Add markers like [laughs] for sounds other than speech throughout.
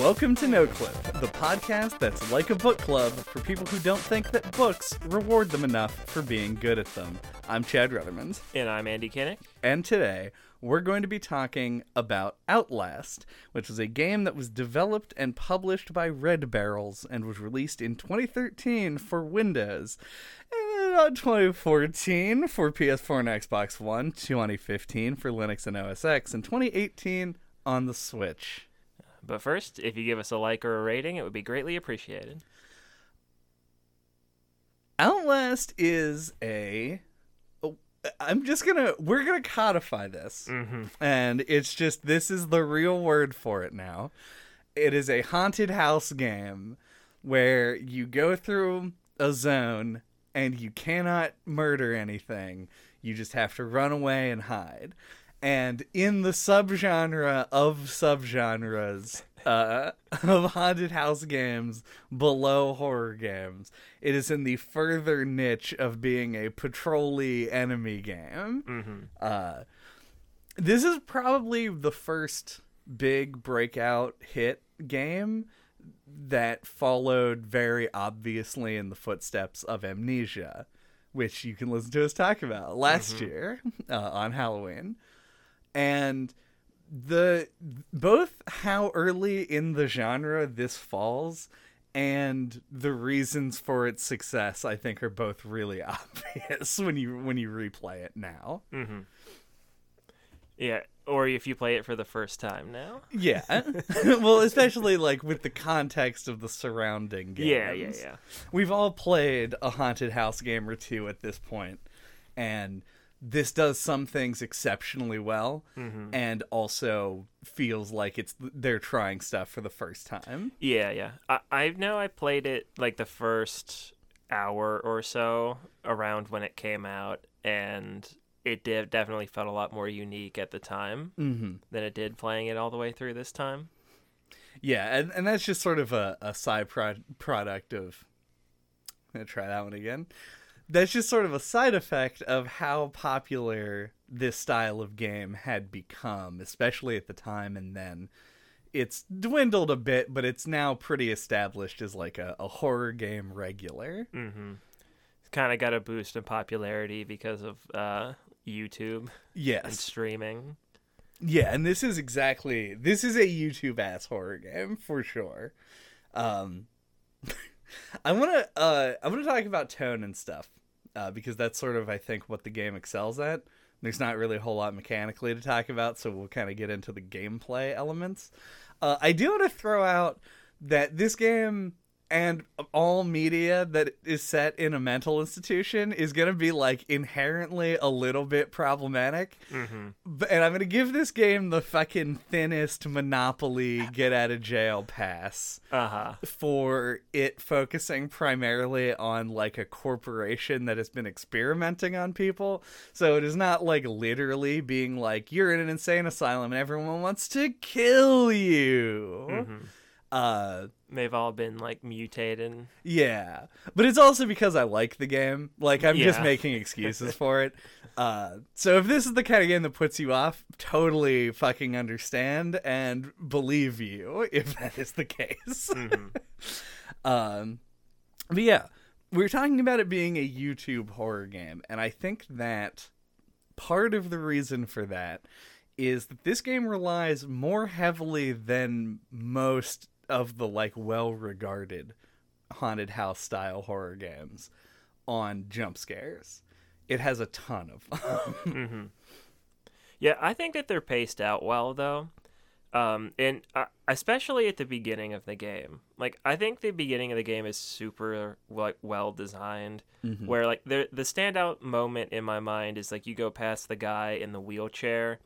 Welcome to No Clip, the podcast that's like a book club for people who don't think that books reward them enough for being good at them. I'm Chad Ruthermond, And I'm Andy Kinnick. and today we're going to be talking about Outlast, which is a game that was developed and published by Red Barrels and was released in 2013 for Windows. And then on 2014 for PS4 and Xbox One, 2015 for Linux and OS X, and 2018 on the Switch. But first, if you give us a like or a rating, it would be greatly appreciated. Outlast is a. oh, I'm just gonna. We're gonna codify this. Mm-hmm. And it's just. This is the real word for it now. It is a haunted house game where you go through a zone and you cannot murder anything. You just have to run away and hide. And in the subgenre of subgenres uh, [laughs] of haunted house games below horror games, it is in the further niche of being a patrolly enemy game. Mm-hmm. Uh, this is probably the first big breakout hit game that followed very obviously in the footsteps of Amnesia, which you can listen to us talk about last year [laughs] uh, on Halloween. And the both how early in the genre this falls and the reasons for its success I think are both really [laughs] obvious when you when you replay it now. Mm-hmm. Yeah, or if you play it for the first time now. Yeah. [laughs] [laughs] well, especially like with the context of the surrounding games. Yeah, yeah, yeah. We've all played a haunted house game or two at this point, and this does some things exceptionally well Mm-hmm. and also feels like it's they're trying stuff for the first time. Yeah, yeah. I, I know I played it like the first hour or so around when it came out, and it did definitely felt a lot more unique at the time Mm-hmm. than it did playing it all the way through this time. Yeah, and, and that's just sort of a, a side pro- product of. I'm gonna try that one again. That's just sort of a side effect of how popular this style of game had become, especially at the time, and then it's dwindled a bit, but it's now pretty established as like a, a horror game regular. Mm-hmm. It's kind of got a boost in popularity because of uh, YouTube and Yes. streaming. Yeah, and this is exactly this is a YouTube ass horror game for sure. Um [laughs] I want to uh I want to talk about tone and stuff uh because that's sort of I think what the game excels at. There's not really a whole lot mechanically to talk about, so we'll kind of get into the gameplay elements. Uh I do want to throw out that this game and all media that is set in a mental institution is going to be like inherently a little bit problematic. Mm-hmm. But, and I'm gonna give this game the fucking thinnest monopoly get out of jail pass Uh huh. for it focusing primarily on like a corporation that has been experimenting on people. So it is not like literally being like you're in an insane asylum and everyone wants to kill you. Mm-hmm. Uh They've all been like mutated. yeah, but it's also because I like the game. Like I'm just making excuses [laughs] for it. Uh, so if this is the kind of game that puts you off, totally fucking understand and believe you [laughs] if that is the case. Mm-hmm. [laughs] um, but yeah, we are talking about it being a YouTube horror game, and I think that part of the reason for that is that this game relies more heavily than most of the like well-regarded haunted house style horror games on jump scares. It has a ton of [laughs] them. hmm Yeah, I think that they're paced out well though, um, and uh, especially at the beginning of the game. Like, I think the beginning of the game is super like well designed. Mhm. Where like the the standout moment in my mind is like you go past the guy in the wheelchair,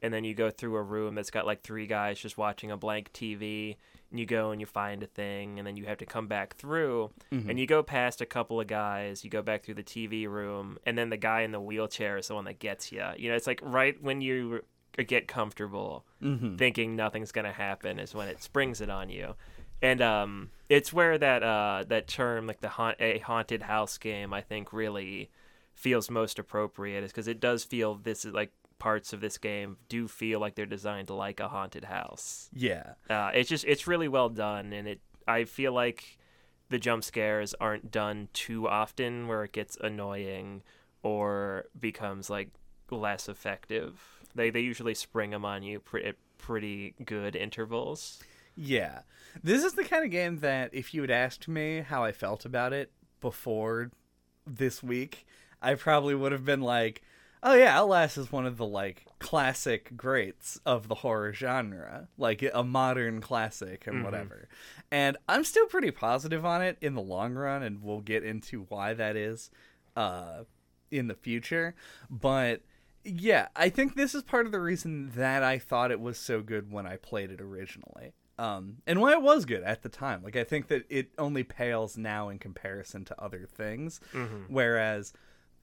and then you go through a room that's got like three guys just watching a blank TV, and you go and you find a thing, and then you have to come back through, Mhm. and you go past a couple of guys, you go back through the TV room, and then the guy in the wheelchair is the one that gets you. You know, it's like right when you get comfortable, Mhm. thinking nothing's gonna happen, is when it springs it on you. And um, it's where that uh, that term, like the haunt, a haunted house game, I think really feels most appropriate, is because it does feel this is like parts of this game do feel like they're designed like a haunted house. Yeah. Uh, it's just it's really well done, and it I feel like the jump scares aren't done too often where it gets annoying or becomes like less effective. They they usually spring them on you pre- at pretty good intervals. Yeah. This is the kind of game that if you had asked me how I felt about it before this week, I probably would have been like, "Oh yeah, Outlast is one of the like classic greats of the horror genre, like a modern classic and whatever." And I'm still pretty positive on it in the long run and we'll get into why that is uh in the future, but yeah, I think this is part of the reason that I thought it was so good when I played it originally. Um, and why it was good at the time. Like, I think that it only pales now in comparison to other things, whereas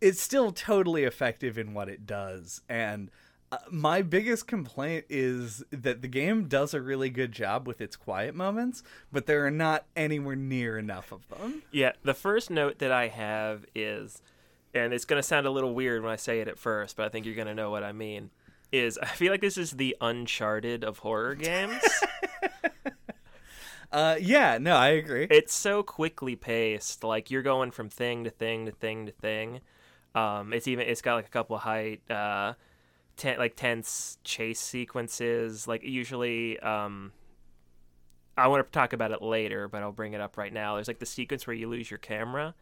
it's still totally effective in what it does. And uh, my biggest complaint is that the game does a really good job with its quiet moments, but there are not anywhere near enough of them. Yeah, the first note that I have is, and it's going to sound a little weird when I say it at first, but I think you're going to know what I mean. Is I feel like this is the Uncharted of horror games. [laughs] Uh, yeah, no, I agree. it's so quickly paced. Like you're going from thing to thing to thing to thing. Um, it's even it's got like a couple of height, uh, ten, like tense chase sequences. Like usually, um, I want to talk about it later, but I'll bring it up right now. There's like the sequence where you lose your camera.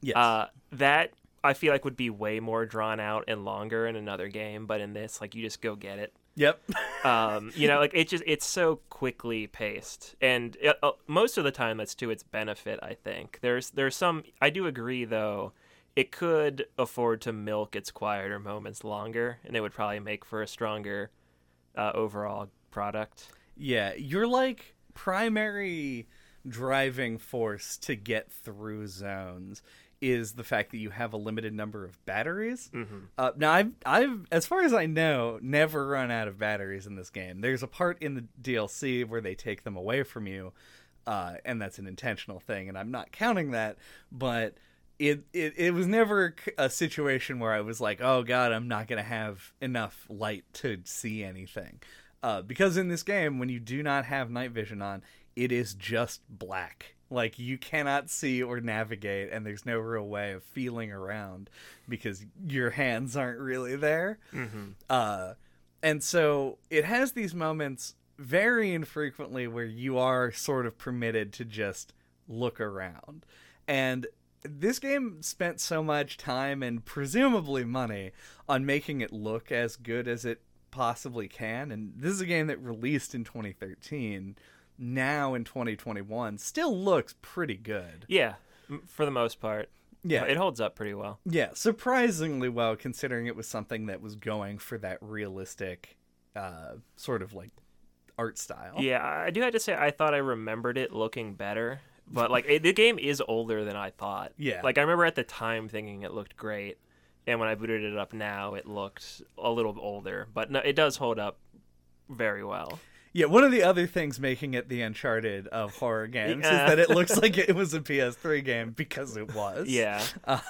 yes. Uh, that I feel like would be way more drawn out and longer in another game, but in this, like you just go get it. yep. [laughs] Um, you know, like it just it's so quickly paced, and it, uh, most of the time that's to its benefit. I think there's there's some I do agree though. It could afford to milk its quieter moments longer, and it would probably make for a stronger uh, overall product. Yeah, you're like primary driving force to get through zones is the fact that you have a limited number of batteries. Mm-hmm. Uh, now, I've, I've, as far as I know, never run out of batteries in this game. There's a part in the DLC where they take them away from you, uh, and that's an intentional thing, and I'm not counting that, but it, it, it was never a situation where I was like, oh god, I'm not going to have enough light to see anything. Uh, because in this game, when you do not have night vision on, it is just black. Like you cannot see or navigate, and there's no real way of feeling around because your hands aren't really there. Mm-hmm. Uh, and so it has these moments very infrequently where you are sort of permitted to just look around. And this game spent so much time and presumably money on making it look as good as it possibly can. And this is a game that released in 2013. Now in 2021, still looks pretty good. Yeah, for the most part. Yeah, it holds up pretty well. Yeah, surprisingly well considering it was something that was going for that realistic uh sort of like art style. Yeah, I do have to say I thought I remembered it looking better, but like it, the game is older than I thought. Yeah. Like I remember at the time thinking it looked great, and when I booted it up now, it looked a little older, but no, it does hold up very well. Yeah, one of the other things making it the Uncharted of horror games Yeah. is that it looks like [laughs] it was a PS3 game because it was. Yeah. Uh,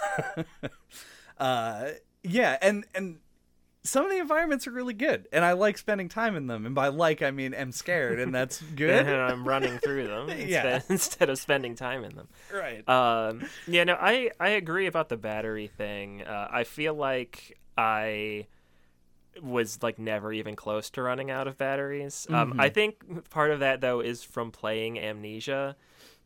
[laughs] uh yeah, and and some of the environments are really good, and I like spending time in them. And by like, I mean i'm scared, and that's [laughs] good. and I'm running through them [laughs] Yeah. instead, [laughs] instead of spending time in them. right. Um, yeah, no, I I agree about the battery thing. Uh, I feel like I was like never even close to running out of batteries. Um, I think part of that though is from playing Amnesia,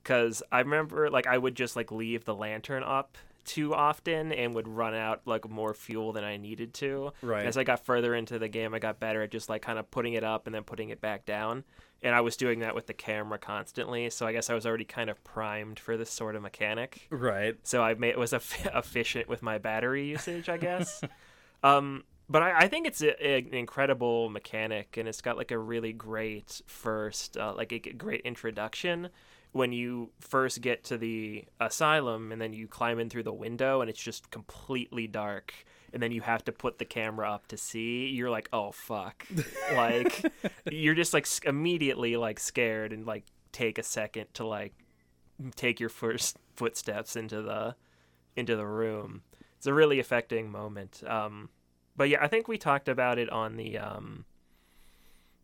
because I remember like I would just like leave the lantern up too often and would run out like more fuel than I needed to. Right. As I got further into the game, I got better at just like kind of putting it up and then putting it back down. And I was doing that with the camera constantly, so I guess I was already kind of primed for this sort of mechanic right. so I made was eff- [laughs] efficient with my battery usage, I guess. [laughs] um, but I, I think it's a, a- an incredible mechanic, and it's got like a really great first, uh, like a great introduction when you first get to the asylum, and then you climb in through the window, and it's just completely dark. And then you have to put the camera up to see. You're like, oh fuck! [laughs] like, you're just like immediately like scared and like take a second to like take your first footsteps into the into the room. It's a really affecting moment. Um, but yeah, I think we talked about it on the um,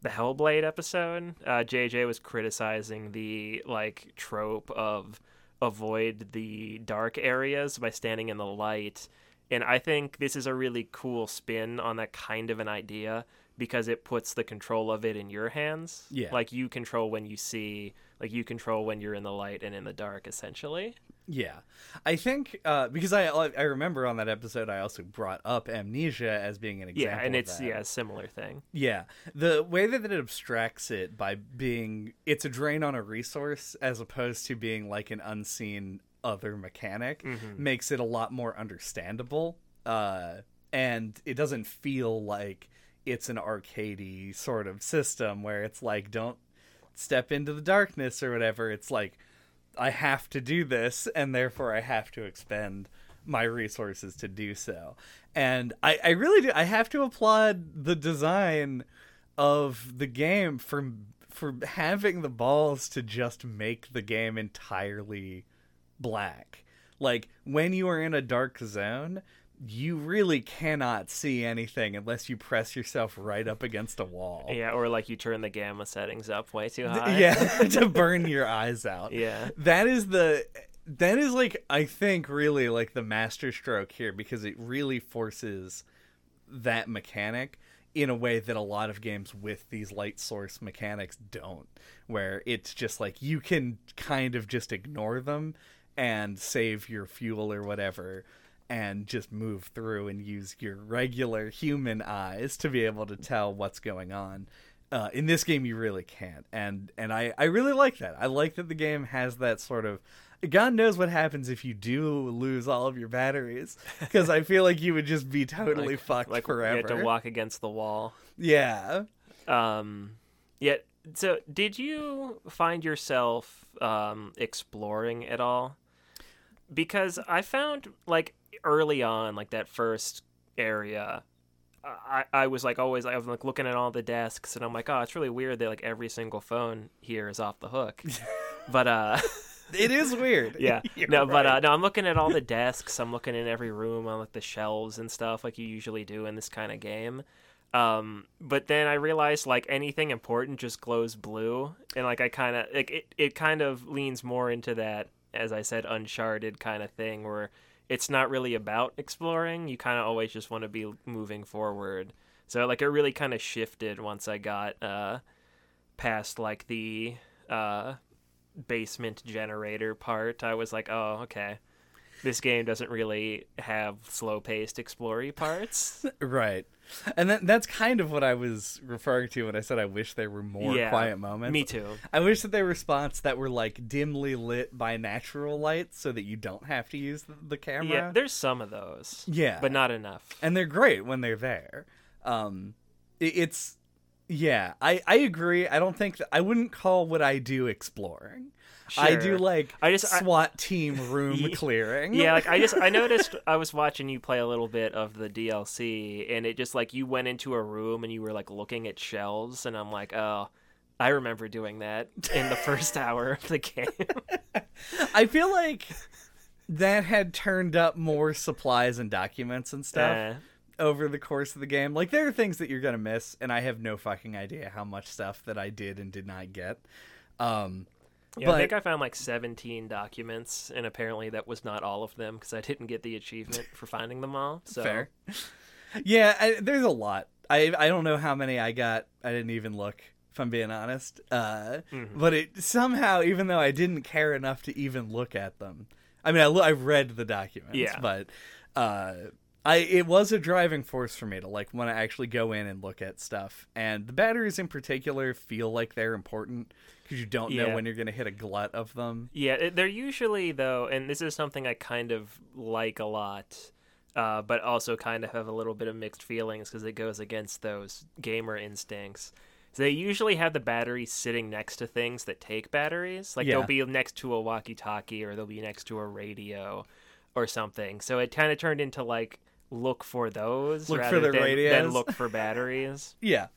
the Hellblade episode. Uh, JJ was criticizing the like trope of avoid the dark areas by standing in the light, and I think this is a really cool spin on that kind of an idea because it puts the control of it in your hands. Yeah. like you control when you see, like you control when you're in the light and in the dark, essentially. Yeah, I think uh, because I I remember on that episode I also brought up amnesia as being an example. Yeah, and it's that. yeah, a similar thing. Yeah, the way that it abstracts it by being it's a drain on a resource as opposed to being like an unseen other mechanic Mm-hmm. makes it a lot more understandable. Uh, and it doesn't feel like it's an arcadey sort of system where it's like don't step into the darkness or whatever. It's like I have to do this, and therefore I have to expend my resources to do so. And I, I really do. I have to applaud the design of the game for for having the balls to just make the game entirely black. Like when you are in a dark zone, you really cannot see anything unless you press yourself right up against a wall. Yeah, or like you turn the gamma settings up way too high. Yeah, [laughs] to [laughs] burn your eyes out. Yeah. That is the that is like I think really like the master stroke here because it really forces that mechanic in a way that a lot of games with these light source mechanics don't where it's just like you can kind of just ignore them and save your fuel or whatever and just move through and use your regular human eyes to be able to tell what's going on uh, in this game you really can't and and I, I really like that i like that the game has that sort of god knows what happens if you do lose all of your batteries because i feel like you would just be totally fucked like forever you had to walk against the wall. yeah Um, yeah. So, did you find yourself um, exploring at all? Because I found like early on, like that first area, I, I was like always I was like looking at all the desks, and I'm like, oh, it's really weird that like every single phone here is off the hook. [laughs] but uh, it is weird [laughs] yeah, [laughs] You're no, but uh, no, I'm looking at all the desks. I'm looking in every room on like the shelves and stuff, like you usually do in this kind of game. Um, but then I realized like anything important just glows blue, and like I kind of like it. It kind of leans more into that, as I said, Uncharted kind of thing, where it's not really about exploring. You kind of always just want to be moving forward. So like it really kind of shifted once I got uh past like the uh basement generator part. I was like, oh okay. This game doesn't really have slow paced explory parts. [laughs] right and that, that's kind of what i was referring to when i said i wish there were more Yeah, quiet moments Me too. I wish that there were spots that were like dimly lit by natural light so that you don't have to use the, the camera. Yeah, there's some of those. Yeah. But not enough. and they're great when they're there. Um, it, it's yeah, I I agree. I don't think that, I wouldn't call what I do exploring. I do like I just- I- SWAT team room Ye- clearing. Yeah, like I just I [laughs] noticed I was watching you play a little bit of the DLC and it just like you went into a room and you were like looking at shelves and I'm like, "Oh, I remember doing that in the first [laughs] hour of the game." I feel like that had turned up more supplies and documents and stuff. Uh, over the course of the game. Like there are things that you're gonna miss, and I have no fucking idea how much stuff that I did and did not get. Um, yeah, But- I think I found like 17 documents and apparently that was not all of them because I didn't get the achievement for finding them all. So fair. [laughs] Yeah, I, there's a lot. I I don't know how many I got. I didn't even look. If I'm being honest, uh, Mm-hmm. but it somehow, even though I didn't care enough to even look at them, I mean, I lo- I've read the documents, Yeah. but uh, I it was a driving force for me to like want to actually go in and look at stuff. And the batteries in particular feel like they're important because you don't know when you're going to hit a glut of them. Yeah, they're usually though, and this is something I kind of like a lot, uh, but also kind of have a little bit of mixed feelings because it goes against those gamer instincts. So they usually have the batteries sitting next to things that take batteries, like Yeah. they'll be next to a walkie-talkie or they'll be next to a radio or something. So it kind of turned into like look for those Look for rather the than, than look for batteries. [laughs] Yeah.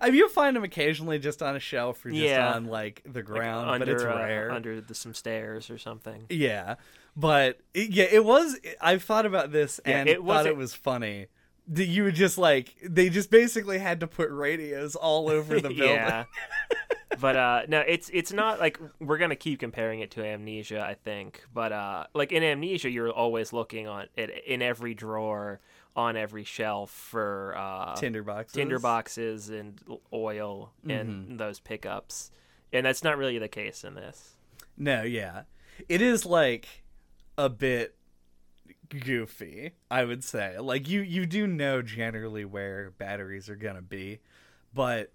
I mean, you'll find them occasionally just on a shelf or just Yeah. on like the Like, ground, under but it's uh, rare. under the, some stairs or something. Yeah, but it, yeah, it was. I've thought about this Yeah, and it thought wasn't- it was funny that you would just like they just basically had to put radios all over the [laughs] building. yeah. [laughs] but uh no, it's it's not like we're gonna keep comparing it to Amnesia, I think. But uh like in Amnesia, you're always looking on it in every drawer, on every shelf for uh Tinder boxes. tinder boxes and oil and those pickups, and that's not really the case in this. No, yeah. It is like a bit goofy, I would say. Like you you do know generally where batteries are going to be, but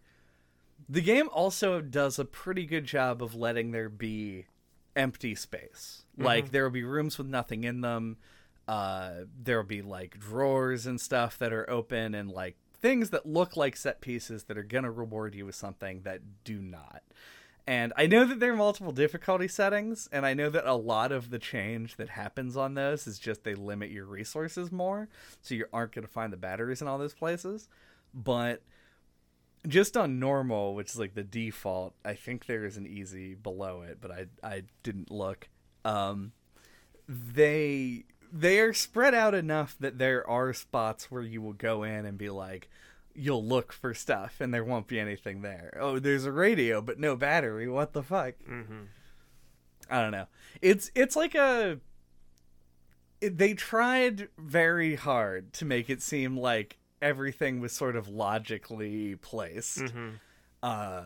the game also does a pretty good job of letting there be empty space. Like there will be rooms with nothing in them. Uh there will be like drawers and stuff that are open and like things that look like set pieces that are going to reward you with something that do not. And I know that there are multiple difficulty settings, and I know that a lot of the change that happens on those is just they limit your resources more, so you aren't going to find the batteries in all those places. But just on normal, which is like the default, I think there is an easy below it, but I I didn't look. Um, they they are spread out enough that there are spots where you will go in and be like you'll look for stuff and there won't be anything there. Oh, there's a radio but no battery. What the fuck? Mm-hmm. I don't know. It's it's like a it, they tried very hard to make it seem like everything was sort of logically placed. Mm-hmm. Uh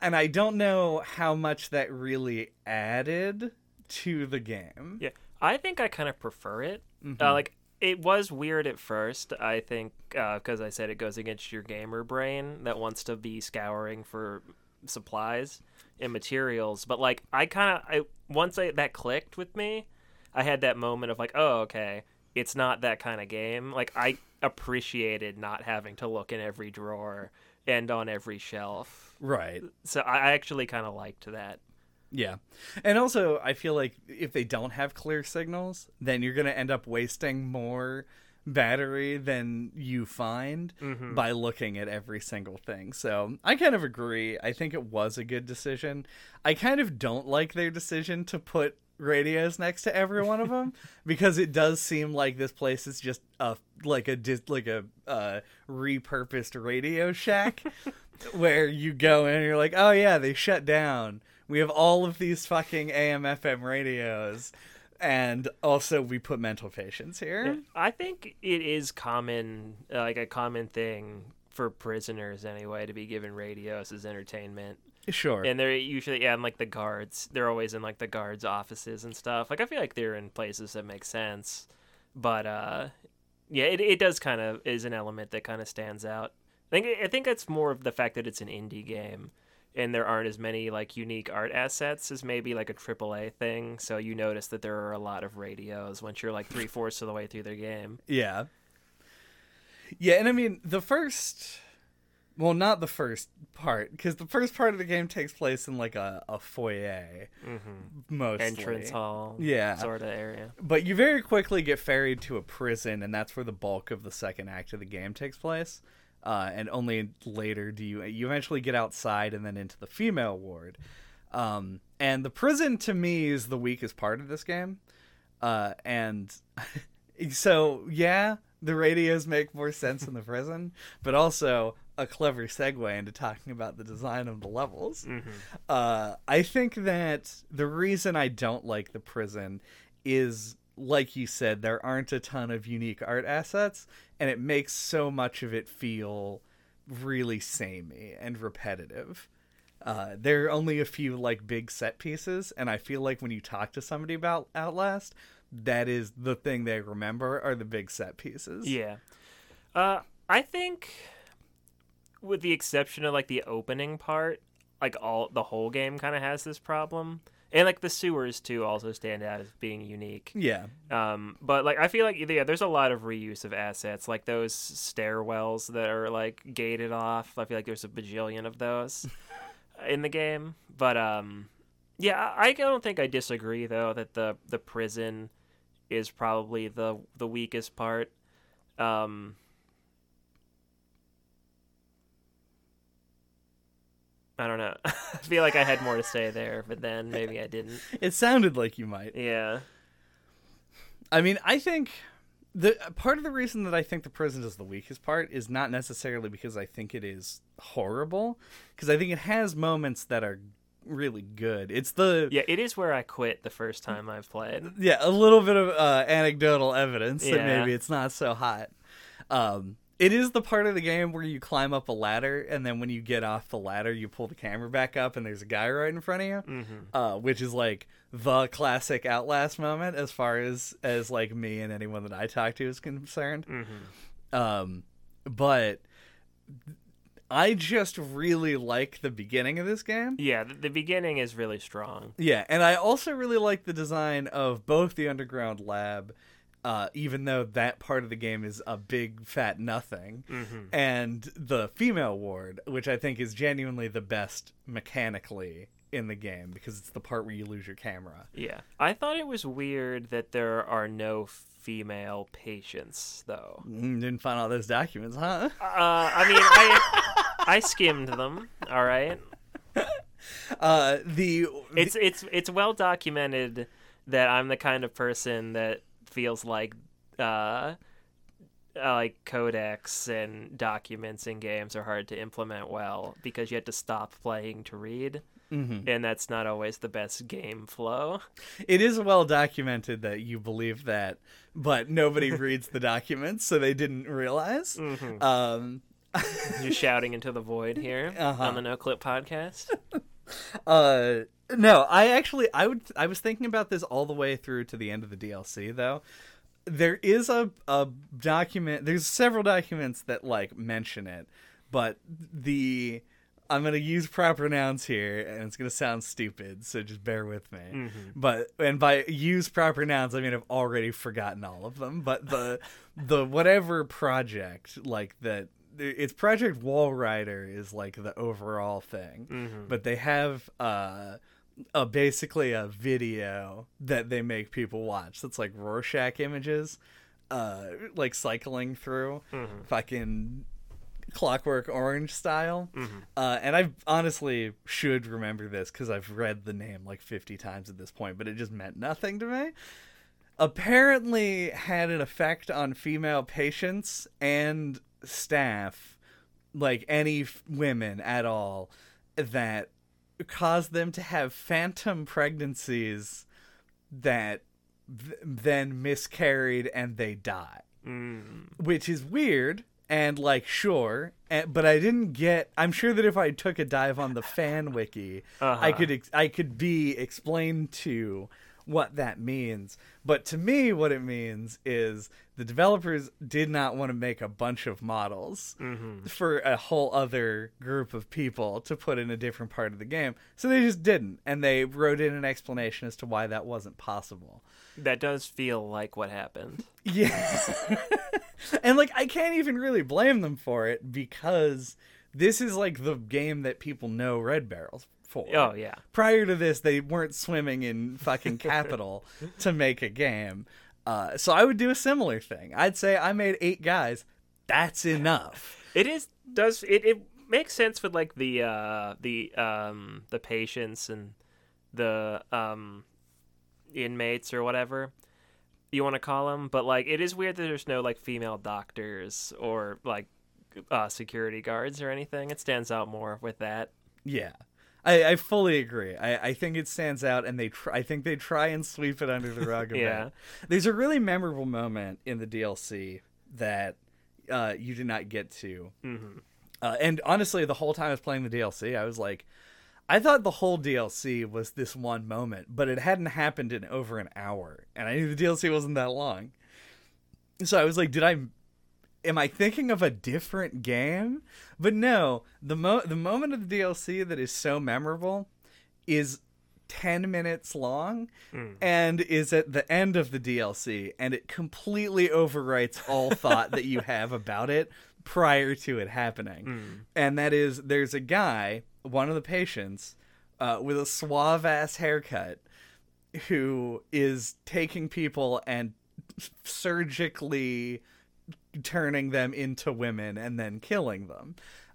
and I don't know how much that really added to the game. Yeah, I think I kind of prefer it. Mm-hmm. Uh, like it was weird at first. I think uh, because I said it goes against your gamer brain that wants to be scouring for supplies and materials. But like I kind of I once I, that clicked with me, I had that moment of like, oh okay, it's not that kind of game. Like I appreciated not having to look in every drawer and on every shelf. Right. So I actually kind of liked that. Yeah. And also, I feel like if they don't have clear signals, then you're going to end up wasting more battery than you find by looking at every single thing. So I kind of agree. I think it was a good decision. I kind of don't like their decision to put radios next to every one of them [laughs] because it does seem like this place is just a like a like a uh, repurposed radio shack [laughs] where you go in and you're like, oh yeah, they shut down. We have all of these fucking AM FM radios, and also we put mental patients here. I think it is common, uh, like a common thing for prisoners anyway, to be given radios as entertainment. Sure. And they're usually, yeah, and like the guards, they're always in like the guards' offices and stuff. Like I feel like they're in places that make sense, but uh, yeah, it it does kind of is an element that kind of stands out. I think I think that's more of the fact that it's an indie game. And there aren't as many like unique art assets as maybe like a AAA thing, so you notice that there are a lot of radios once you're like three fourths of the way through their game. Yeah. Yeah, and I mean the first well, not the first part, because the first part of the game takes place in like a, a foyer, mm-hmm. mostly. entrance hall Yeah. sort of area But you very quickly get ferried to a prison, and that's where the bulk of the second act of the game takes place. Uh, and only later do you you eventually get outside and then into the female ward. Um, and the prison to me is the weakest part of this game. Uh, and [laughs] so yeah, the radios make more sense in the prison, [laughs] but also a clever segue into talking about the design of the levels. Uh, I think that the reason I don't like the prison is, like you said, there aren't a ton of unique art assets, and it makes so much of it feel really samey and repetitive. Uh, there are only a few like big set pieces, and I feel like when you talk to somebody about Outlast, that is the thing they remember are the big set pieces. yeah uh i think with the exception of like the opening part like all the whole game kind of has this problem and like the sewers too also stand out as being unique. Yeah. um but like i feel like yeah there's a lot of reuse of assets like those stairwells that are like gated off. I feel like there's a bajillion of those [laughs] in the game. But um yeah i don't think i disagree though that the the prison is probably the the weakest part. Um I don't know. [laughs] I feel like I had more to say there, but then maybe I didn't. [laughs] It sounded like you might. Yeah. I mean, I think the part of the reason that I think the prison is the weakest part is not necessarily because I think it is horrible, because I think it has moments that are really good. It's the Yeah, it is where I quit the first time I played. yeah a little bit of uh, anecdotal evidence that maybe it's not so hot. Um, it is the part of the game where you climb up a ladder, and then when you get off the ladder, you pull the camera back up, and there's a guy right in front of you, Mm-hmm. uh, which is like the classic Outlast moment as far as as like me and anyone that I talk to is concerned. Mm-hmm. Um, but I just really like the beginning of this game. Yeah, the, the beginning is really strong. Yeah, and I also really like the design of both the underground lab, uh, even though that part of the game is a big fat nothing, Mm-hmm. and the female ward, which I think is genuinely the best mechanically in the game because it's the part where you lose your camera. Yeah, I thought it was weird that there are no female patients, though. Mm, didn't find all those documents, huh? Uh, I mean, I [laughs] I skimmed them. All right, Uh, the it's it's it's well documented that I'm the kind of person that feels like uh, uh, like codecs and documents in games are hard to implement well because you have to stop playing to read. Mhm. And that's not always the best game flow. It is well documented that you believe that, but nobody [laughs] reads the documents, so they didn't realize. Mhm. Um, You're shouting into the void here [laughs] Uh-huh. on the No Clip podcast. [laughs] uh, no, I actually, I would, I was thinking about this all the way through to the end of the DLC, though. There is a a document. There's several documents that like mention it, but the I'm gonna use proper nouns here, and it's gonna sound stupid, so just bear with me. Mm-hmm. But and by use proper nouns, I mean I've already forgotten all of them. But the [laughs] the whatever project like that, it's Project Walrider is like the overall thing. Mhm. But they have uh, a basically a video that they make people watch. That's like Rorschach images, uh, like cycling through Mhm. fucking Clockwork Orange style. Mhm. Uh, and I honestly should remember this because I've read the name like 50 times at this point, but it just meant nothing to me. Apparently, had an effect on female patients and staff, like any f- women at all, that caused them to have phantom pregnancies that th- then miscarried and they die Mm. which is weird and like sure and, but i didn't get i'm sure that if i took a dive on the fan wiki i Uh-huh. could ex- i could be explained to what that means but to me what it means is the developers did not want to make a bunch of models Mhm. for a whole other group of people to put in a different part of the game so they just didn't and they wrote in an explanation as to why that wasn't possible That does feel like what happened. yeah. [laughs] and like I can't even really blame them for it because this is like the game that people know Red Barrels for. Oh yeah. Prior to this, they weren't swimming in fucking capital [laughs] to make a game. Uh, so I would do a similar thing. I'd say I made eight guys. That's enough. It is does it, it makes sense with like the uh the um the patients and the um inmates or whatever you want to call them but like it is weird that there's no like female doctors or like uh security guards or anything it stands out more with that Yeah. I, I fully agree. I, I think it stands out, and they tr- I think they try and sweep it under the rug [laughs] Yeah. bit. There's a really memorable moment in the DLC that uh, you did not get to, mm-hmm. uh, and honestly, the whole time I was playing the DLC, I was like, I thought the whole DLC was this one moment, but it hadn't happened in over an hour, and I knew the DLC wasn't that long. So I was like, did I am I thinking of a different game? But no, the mo- the moment of the DLC that is so memorable is 10 minutes long Mm. and is at the end of the DLC and it completely overwrites all [laughs] thought that you have about it prior to it happening. Mm. And that is there's a guy, one of the patients, uh, with a suave ass haircut who is taking people and surgically turning them into women and then killing them.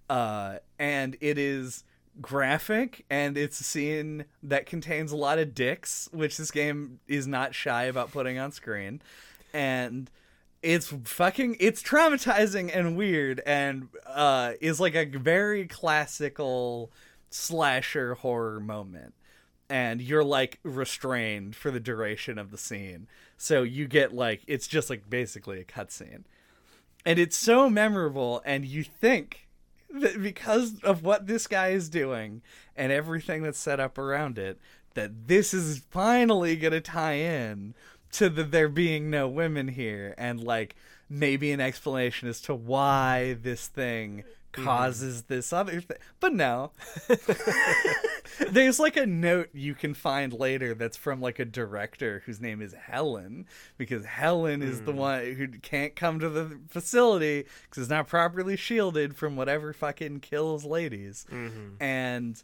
Uh, and it is graphic and it's a scene that contains a lot of dicks, which this game is not shy about putting on screen. And it's fucking it's traumatizing and weird and uh is like a very classical slasher horror moment and you're like restrained for the duration of the scene so you get like it's just like basically a cutscene and it's so memorable and you think that because of what this guy is doing and everything that's set up around it that this is finally going to tie in to the there being no women here and like maybe an explanation as to why this thing Mm-hmm. causes this other thing but no. [laughs] There's like a note you can find later that's from like a director whose name is helen because helen is the hmm. one who can't come to the facility because it's not properly shielded from whatever fucking kills ladies. Mm-hmm. And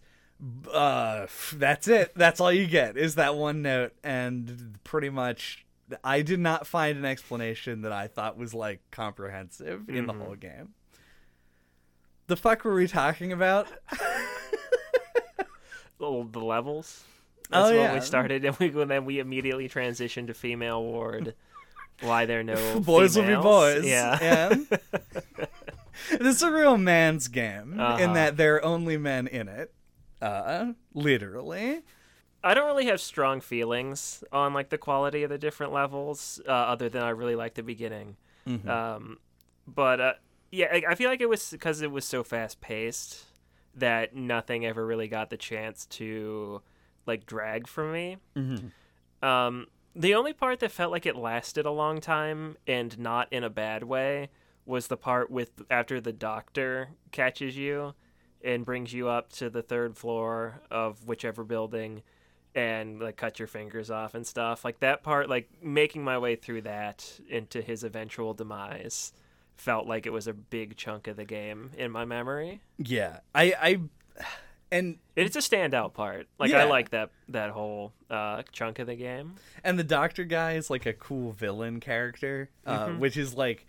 uh that's it. That's all you get is that one note. And pretty much i did not find an explanation that i thought was like comprehensive in the mm-hmm. whole game the fuck were we talking about [laughs] Oh, the levels. Oh, That's when yeah. we started, and we and then we immediately transitioned to female ward. Why there are no [laughs] boys will be boys Yeah. and [laughs] this is a real man's game in Uh-huh. that there are only men in it uh literally I don't really have strong feelings on like the quality of the different levels, uh, other than I really like the beginning. Mm-hmm. Um, but uh, yeah, I, I feel like it was because it was so fast paced that nothing ever really got the chance to like drag for me. Mm-hmm. Um, the only part that felt like it lasted a long time and not in a bad way was the part with after the doctor catches you and brings you up to the third floor of whichever building and like cut your fingers off and stuff. Like that part like making my way through that into his eventual demise felt like it was a big chunk of the game in my memory. yeah i i and It's a standout part. Like Yeah. I like that that whole uh, chunk of the game. and the doctor guy is like a cool villain character uh Mm-hmm. which is like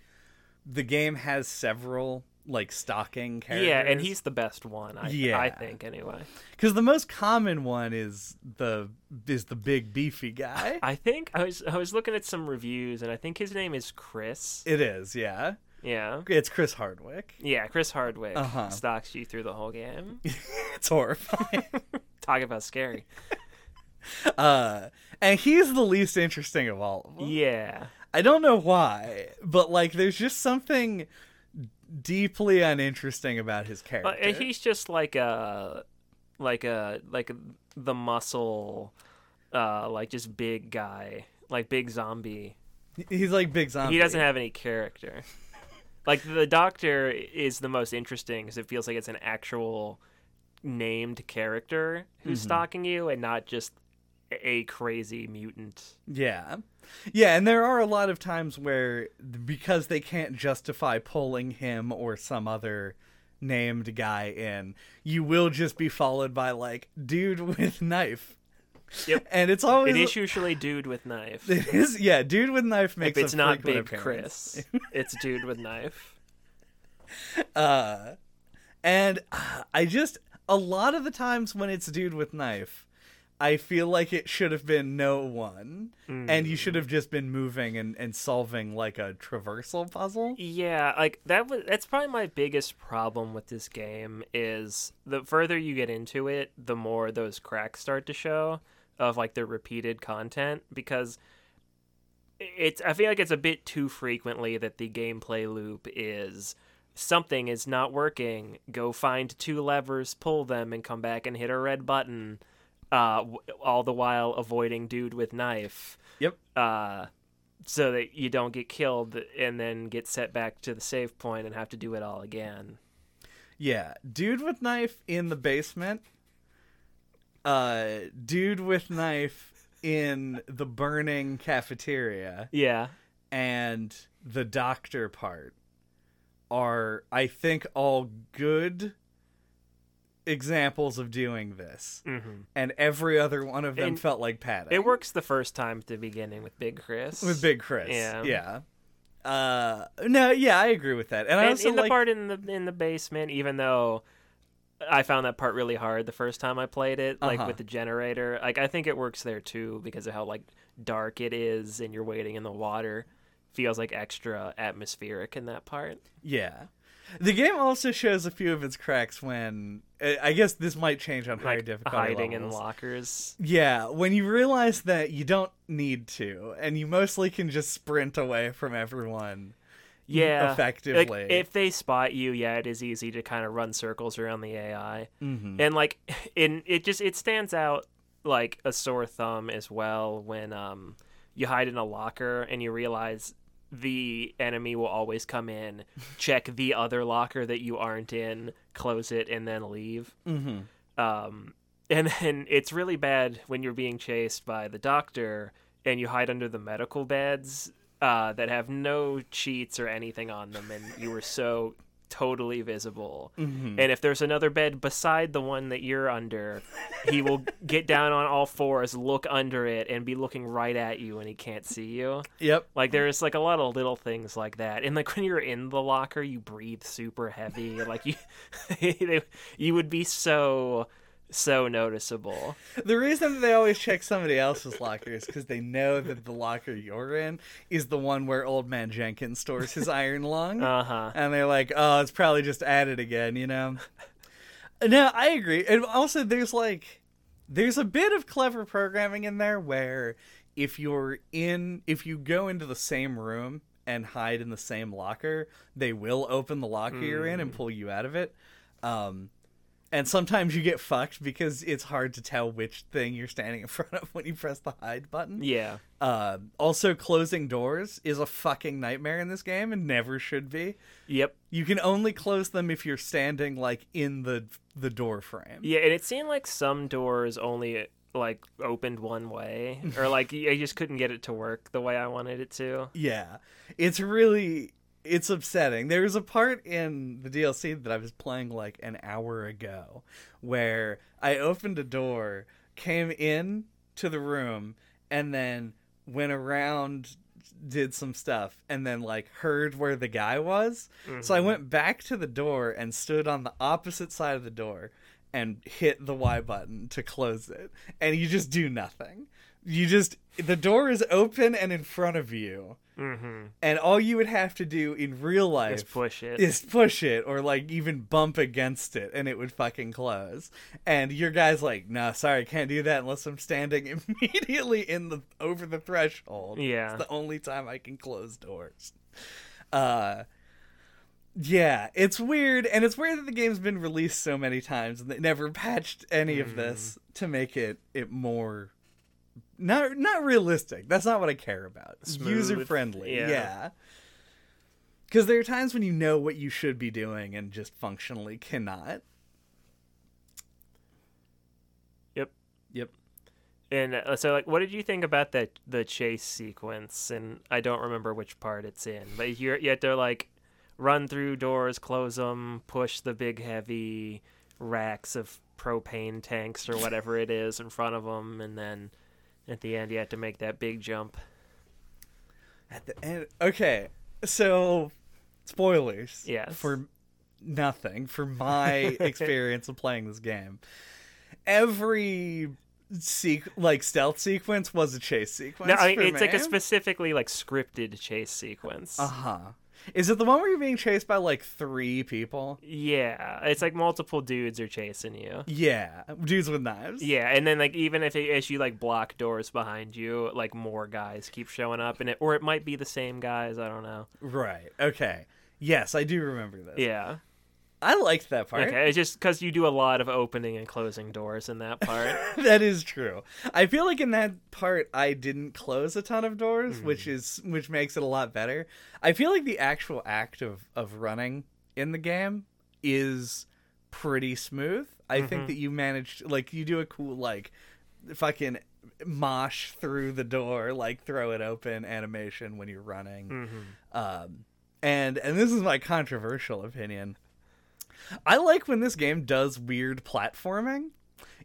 the game has several like stalking characters Yeah, and he's the best one. I, Yeah. I think anyway. because the most common one is the is the big beefy guy I think I was I was looking at some reviews, and I think his name is Chris. it is yeah Yeah, it's chris hardwick yeah, Chris Hardwick Uh-huh. stalks you through the whole game. [laughs] it's horrifying [laughs] Talk about scary. [laughs] uh and he's the least interesting of all of them Yeah, I don't know why, but like there's just something deeply uninteresting about his Uh, character. he's just like a like a like the muscle, uh, like just big guy, like big zombie. he's like big zombie. He doesn't have any character. Like the doctor is the most interesting because it feels like it's an actual named character who's mm-hmm. stalking you and not just a crazy mutant. Yeah. Yeah, and there are a lot of times where because they can't justify pulling him or some other named guy in, you will just be followed by like dude with knife. Yep. [laughs] And it's always It is usually dude with knife. [laughs] it is yeah, dude with knife makes. If it's not Big appearance. Chris, it's dude with knife. [laughs] Uh, and uh, I just a lot of the times when it's dude with knife, I feel like it should have been no one, and you should have just been moving and, and solving like a traversal puzzle. Yeah, like that was that's probably my biggest problem with this game is the further you get into it, the more those cracks start to show of like the repeated content because it's I feel like it's a bit too frequently that the gameplay loop is something is not working, go find two levers, pull them and come back and hit a red button uh all the while avoiding dude with knife Yep. uh, so that you don't get killed and then get set back to the save point and have to do it all again. Yeah, dude with knife in the basement. Uh, dude with knife in the burning cafeteria. Yeah. and the doctor part are I think all good examples of doing this. hmm And every other one of them And felt like padding. It works the first time at the beginning with Big Chris. with Big Chris. Yeah. Yeah. Uh no, yeah, I agree with that. And, I And also in the like part in the in the basement, even though I found that part really hard the first time I played it, like Uh-huh. with the generator. Like I think it works there too because of how like dark it is and you're waiting in the water feels like extra atmospheric in that part. Yeah. The game also shows a few of its cracks when I I guess this might change on higher Like difficulty hiding in lockers. Yeah, when you realize that you don't need to, and you mostly can just sprint away from everyone. Yeah, effectively. Like, if they spot you, yeah, it is easy to kind of run circles around the AI, Mhm. and like, [laughs] in it just it stands out like a sore thumb as well when um you hide in a locker and you realize the enemy will always come in, [laughs] check the other locker that you aren't in, close it, and then leave. Mhm. Um, and then it's really bad when you're being chased by the doctor and you hide under the medical beds uh, that have no cheats or anything on them, and you were so totally visible. Mhm. And if there's another bed beside the one that you're under, he will get down on all fours, look under it, and be looking right at you, and he can't see you. Yep. Like there's like a lot of little things like that, and like when you're in the locker, you breathe super heavy. Like you, [laughs] you would be so so noticeable. The reason that they always check somebody else's locker is because they know that the locker you're in is the one where Old Man Jenkins stores his [laughs] iron lung. Uh huh. and they're like, "Oh, it's probably just added again," you know. [laughs] no, I agree. And also, there's like, there's a bit of clever programming in there where if you're in, if you go into the same room and hide in the same locker, they will open the locker you're in and pull you out of it. Um, and sometimes you get fucked because it's hard to tell which thing you're standing in [laughs] front of when you press the hide button. Yeah. Uh, also, closing doors is a fucking nightmare in this game and never should be. Yep. You can only close them if you're standing like in the the door frame. Yeah, and it seemed like some doors only like opened one way, [laughs] or like I just couldn't get it to work the way I wanted it to. Yeah. It's really it's upsetting. There was a part in the DLC that I was playing like an hour ago where I opened a door, came in to the room, and then went around did some stuff and then like heard where the guy was. So I mm-hmm. went back to the door and stood on the opposite side of the door and hit the Y button to close it. And you just do nothing. You just the door is open and in front of you. Mm-hmm. And all you would have to do in real life is push it. is push it or like even bump against it and it would fucking close. And your guy's like, no, sorry, can't do that unless I'm standing [laughs] immediately in the over the threshold. Yeah. It's the only time I can close doors. Uh yeah, it's weird, and it's weird that the game's been released so many times and they never patched any of this to make it it more not not realistic. That's not what I care about. User friendly. yeah. Yeah. Because there are times when you know what you should be doing and just functionally cannot. Yep. Yep. And uh, so, like, what did you think about that the chase sequence? And I don't remember which part it's in, but you you have to like run through doors, close them, push the big heavy racks of propane tanks or whatever it is in front of them, and then at the end you have to make that big jump. At the end, okay, so spoilers. Yes. For nothing for my [laughs] experience of playing this game. Every sequ- like stealth sequence was a chase sequence. No, I mean it's like a specifically like scripted chase sequence. Uh huh. Is it the one where you're being chased by like three people? Yeah, it's like multiple dudes are chasing you. Yeah, dudes with knives. Yeah, and then like even if it, as you like block doors behind you, like more guys keep showing up, and it or it might be the same guys. I don't know. Right. Okay. Yes, I do remember this. Yeah. I liked that part. Okay. It's just because you do a lot of opening and closing doors in that part. [laughs] that is true. I feel like in that part I didn't close a ton of doors, which is which makes it a lot better. I feel like the actual act of of running in the game is pretty smooth. I think that you managed like you do a cool like fucking mosh through the door, like throw it open animation when you're running. hmm Um, and and this is my controversial opinion. I like when this game does weird platforming.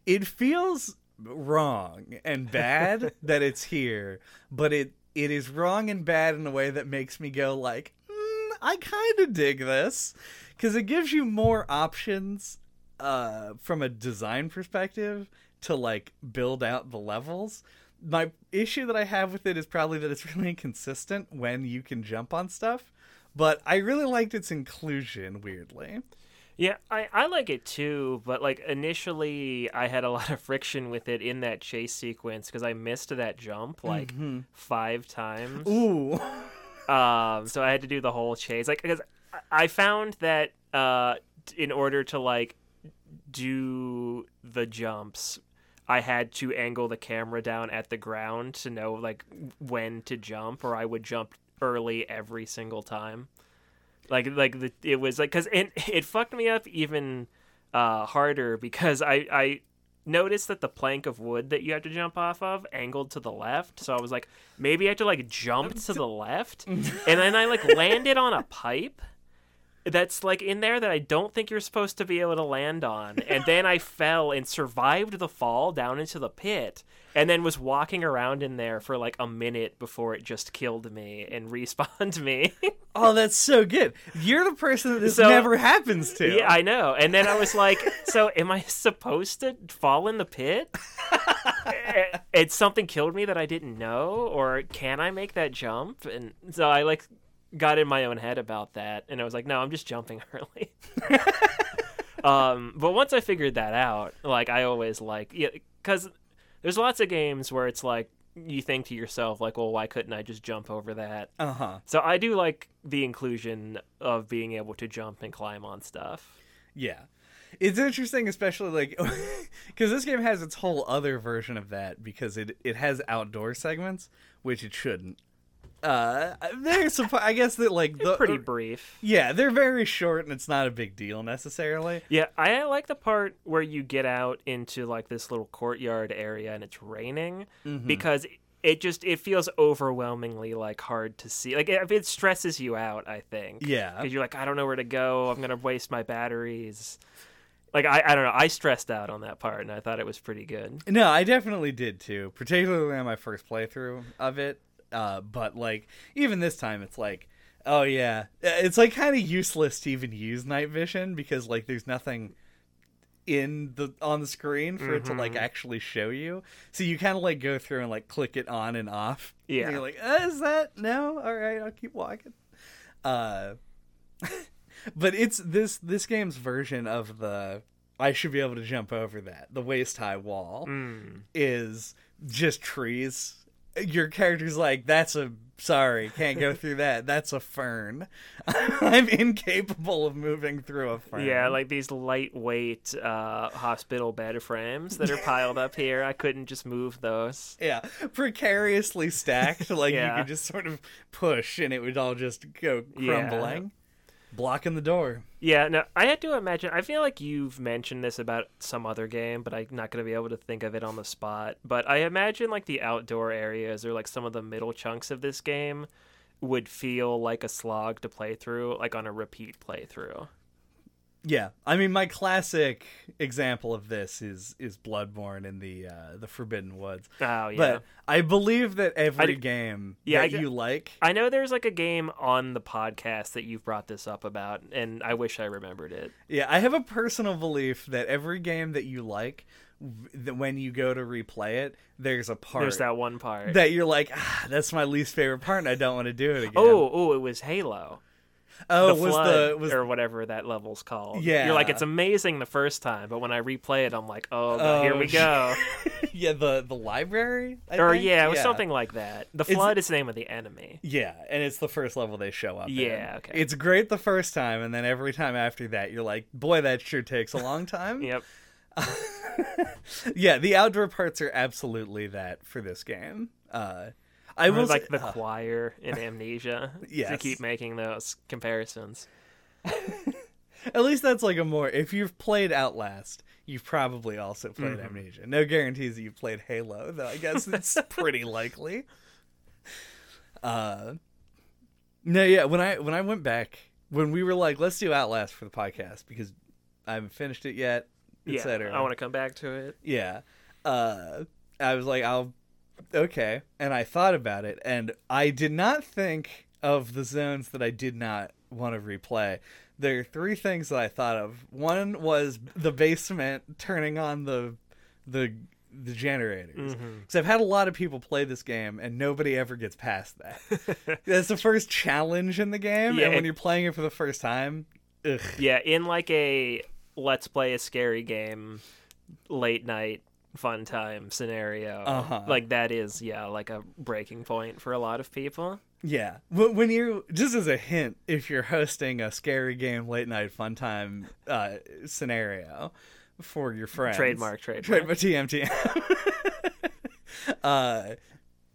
It feels wrong and bad [laughs] that it's here, but it it is wrong and bad in a way that makes me go like, mm, I kind of dig this because it gives you more options uh, from a design perspective to like build out the levels my issue that I have with it is probably that it's [laughs] really inconsistent when you can jump on stuff. But I really liked its inclusion. Weirdly, Yeah, I, I like it too, but like initially I had a [laughs] lot of friction with it in that chase sequence because I missed that jump like five times. ooh, [laughs] Um, so I had to do the whole chase, like because I found that uh, in order to like do the jumps, I had to angle the camera down at the ground to know like when to jump, or I would jump early every single time. Like like the it was like because it it fucked me up even uh, harder because I I noticed that the plank of wood that you have to jump off of angled to the left. So I was like, maybe I have to like jump to the [laughs] left, [laughs] and then I like landed on a pipe that's like in there that I don't think you're supposed to be able to land on. And then I fell and survived the fall down into the pit and then was walking around in there for like a minute before it just killed me and [laughs] respawned me. oh, that's so good. You're the person that this So- never happens to. yeah, I know. And then I was like, so am I supposed to fall in the pit? [laughs] It's something killed me that I didn't know or can I make that jump? And so I like got in my own head about that and I was like, no, I'm just jumping [laughs] early. um, but once I figured that out, like I always like yeah, cuz there's lots of games where it's like you think to yourself like, well, why couldn't I just jump over that? Uh huh. So I do like the inclusion of being able to jump and climb on stuff. Yeah. It's interesting, especially like [laughs] because this game has its whole other version of that because it it has outdoor segments, which it shouldn't. Uh, they're suppo- I guess that like the Pretty brief. yeah, they're very short and it's not a big deal necessarily. Yeah, I like the part where you get out into like this little courtyard area and it's raining because it just it feels overwhelmingly like hard to see. Like it, it stresses you out, I think. Yeah. Because you're like, I don't know where to go. I'm gonna waste my batteries. Like I, I don't know. I stressed out on that part, and I thought it was pretty good. No, I definitely did too, particularly on my first playthrough of it. Uh, but like even this time, it's like, oh yeah, it's like kind of useless to even use night vision because like there's nothing in the on the screen for it to like actually show you. So you kind of like go through and like click it on and off. And Yeah. you're like, uh, is that no? All right, I'll keep walking. Uh, [laughs] but it's this this game's version of the I should be able to jump over that the waist high wall Mm. is just trees. Your character's like, that's a sorry, can't go through that. That's a fern. [laughs] I'm incapable of moving through a fern. Yeah, like these lightweight uh, hospital bed frames that are piled up here. I couldn't just move those. yeah, precariously stacked. Like Yeah. you could just sort of push and it would all just go Yeah. Blocking the door. Yeah, no, I had to imagine. I feel like you've mentioned this about some other game, but I'm not going to be able to think of it on the spot. But I imagine like the outdoor areas or like some of the middle chunks of this game would feel like a slog to play through, like on a repeat playthrough. Yeah, I mean, my classic example of this is is Bloodborne in the uh, the Forbidden Woods. Oh yeah. But I believe that every d- game Yeah, that I you like, I know there's like a game on the podcast that you've brought this up about, and I wish I remembered it. yeah, I have a personal belief that every game that you like, that when you go to replay it, there's a part There's that one part. that you're like, ah, that's my least favorite part, and I don't want to do it again. oh, oh, it was Halo. Oh, the was flood, the was or whatever that level's called. Yeah. you're like it's amazing the first time, but when I replay it, I'm like, oh, God, here Oh, we go. [laughs] yeah the the library, I or think? yeah, it was something like that. The It's- flood is the name of the enemy. Yeah, and it's the first level they show up. in. Yeah, okay. It's great the first time, and then every time after that, you're like, boy, that sure takes a long time. [laughs] Yep. [laughs] yeah, the outdoor parts are absolutely that for this game. Uh, I will like the uh, choir in [laughs] Amnesia. To keep making those comparisons. [laughs] at least that's like a more. If you've played Outlast, you've probably also played Mm-hmm. Amnesia. No guarantees that you've played Halo, though. I guess [laughs] it's pretty likely. Uh, no, yeah. When I when I went back, when we were like, let's do Outlast for the podcast because I haven't finished it yet, Yeah, etc. I want to come back to it. Yeah. Uh, I was like, I'll okay, and I thought about it, and I did not think of the zones that I did not want to replay. There are three things that I thought of. One was the basement turning on the the the generators. Mm-hmm. Because I've had a lot of people play this game and nobody ever gets past that. [laughs] That's the first challenge in the game, Yeah, and when it- you're playing it for the first time, ugh. Yeah, in like a let's play a scary game late night fun time scenario. Uh-huh. Like that is yeah, like a breaking point for a lot of people. Yeah. When when you just as a hint, if you're hosting a scary game late night fun time uh, scenario for your friends, Trademark, trademark. trademark [laughs] TMTM. [laughs] uh,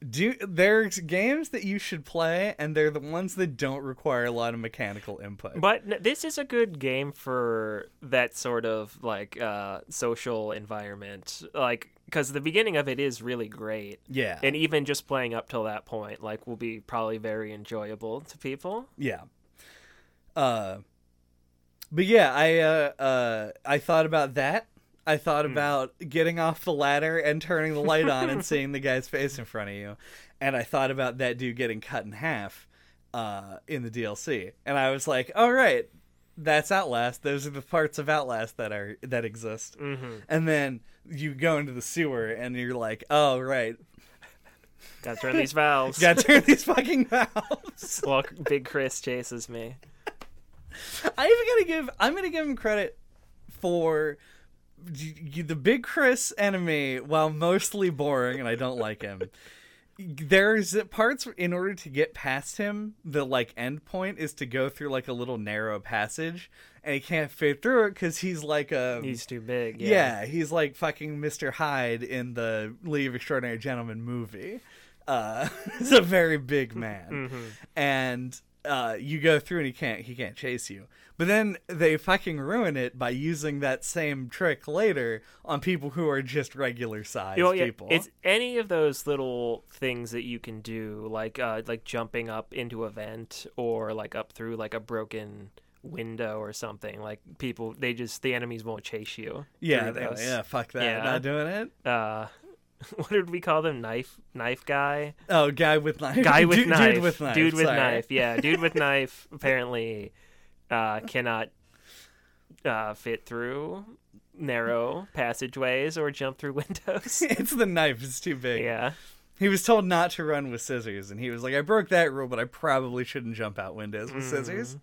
do there's games that you should play, and they're the ones that don't require a lot of mechanical input. But this is a good game for that sort of like uh, social environment, like because the beginning of it is really great, yeah, and even just playing up till that point, like, will be probably very enjoyable to people. Yeah. Uh but yeah, I uh uh I thought about that. I thought about getting off the ladder and turning the light on and [laughs] seeing the guy's face in front of you. And I thought about that dude getting cut in half uh in the DLC. And I was like, "All right, that's Outlast. Those are the parts of Outlast that are that exist." Mm-hmm. And then you go into the sewer and you're like, "Oh, right. [laughs] Got to turn these valves. Got to turn these fucking valves." [laughs] well, Big Chris chases me. I even gotta give. I'm gonna give him credit for the big Chris enemy, while mostly boring, and I don't like him. There's parts in order to get past him. The like end point is to go through like a little narrow passage, and he can't fit through it because he's like a He's too big. Yeah. yeah. he's like fucking Mr. Hyde in the League of Extraordinary Gentlemen movie. Uh, [laughs] he's a very big man, Mm-hmm. and uh, you go through and he can't he can't chase you. But then they fucking ruin it by using that same trick later on people who are just regular sized You know, yeah, people. It's any of those little things that you can do, like uh, like jumping up into a vent or like up through like a broken window or something. Like people, they just the enemies won't chase you. yeah, they- yeah, fuck that, Yeah. not doing it. Uh, [laughs] what did we call them? Knife, knife guy, Oh, guy with knife, guy with [laughs] dude, knife, dude with knife, dude with sorry. knife. Yeah, dude with [laughs] knife. Apparently, uh, cannot uh, fit through narrow passageways or jump through [laughs] windows. [laughs] it's the knife. It's too big. yeah. He was told not to run with scissors, and he was like, "I broke that rule, but I probably shouldn't jump out windows with scissors,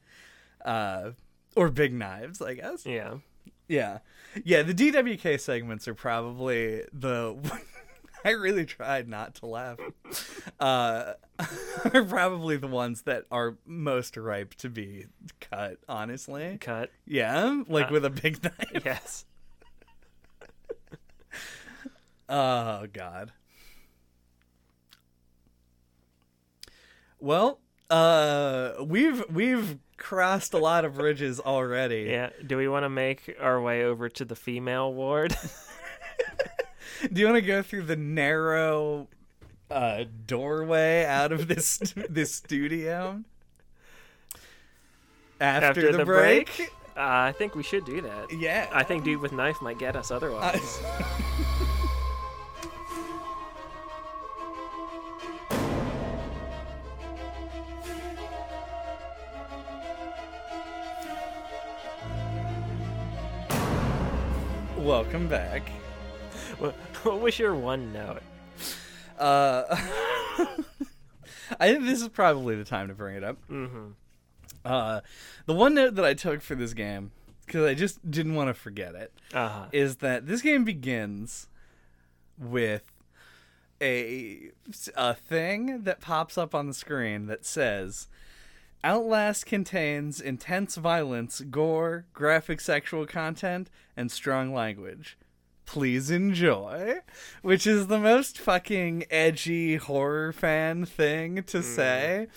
uh, or big knives, I guess." Yeah. Yeah, yeah. The DWK segments are probably the. [laughs] I really tried not to laugh. Uh, [laughs] are probably the ones that are most ripe to be cut. Honestly, Cut. yeah, like Uh, with a big [laughs] knife. Yes. Oh God. Well, uh, we've we've crossed a lot of bridges already. Yeah. Do we want to make our way over to the female ward? [laughs] [laughs] Do you want to go through the narrow uh, doorway out of this this studio after, the, break? Uh, I think we should do that. Yeah. I think dude with knife might get us otherwise. [laughs] Welcome back. What, [laughs] what was your one note? Uh, [laughs] I think this is probably the time to bring it up. Mm-hmm. Uh, the one note that I took for this game, because I just didn't want to forget it, Uh-huh. is that this game begins with a a thing that pops up on the screen that says Outlast contains intense violence, gore, graphic sexual content, and strong language. Please enjoy, which is the most fucking edgy horror fan thing to say.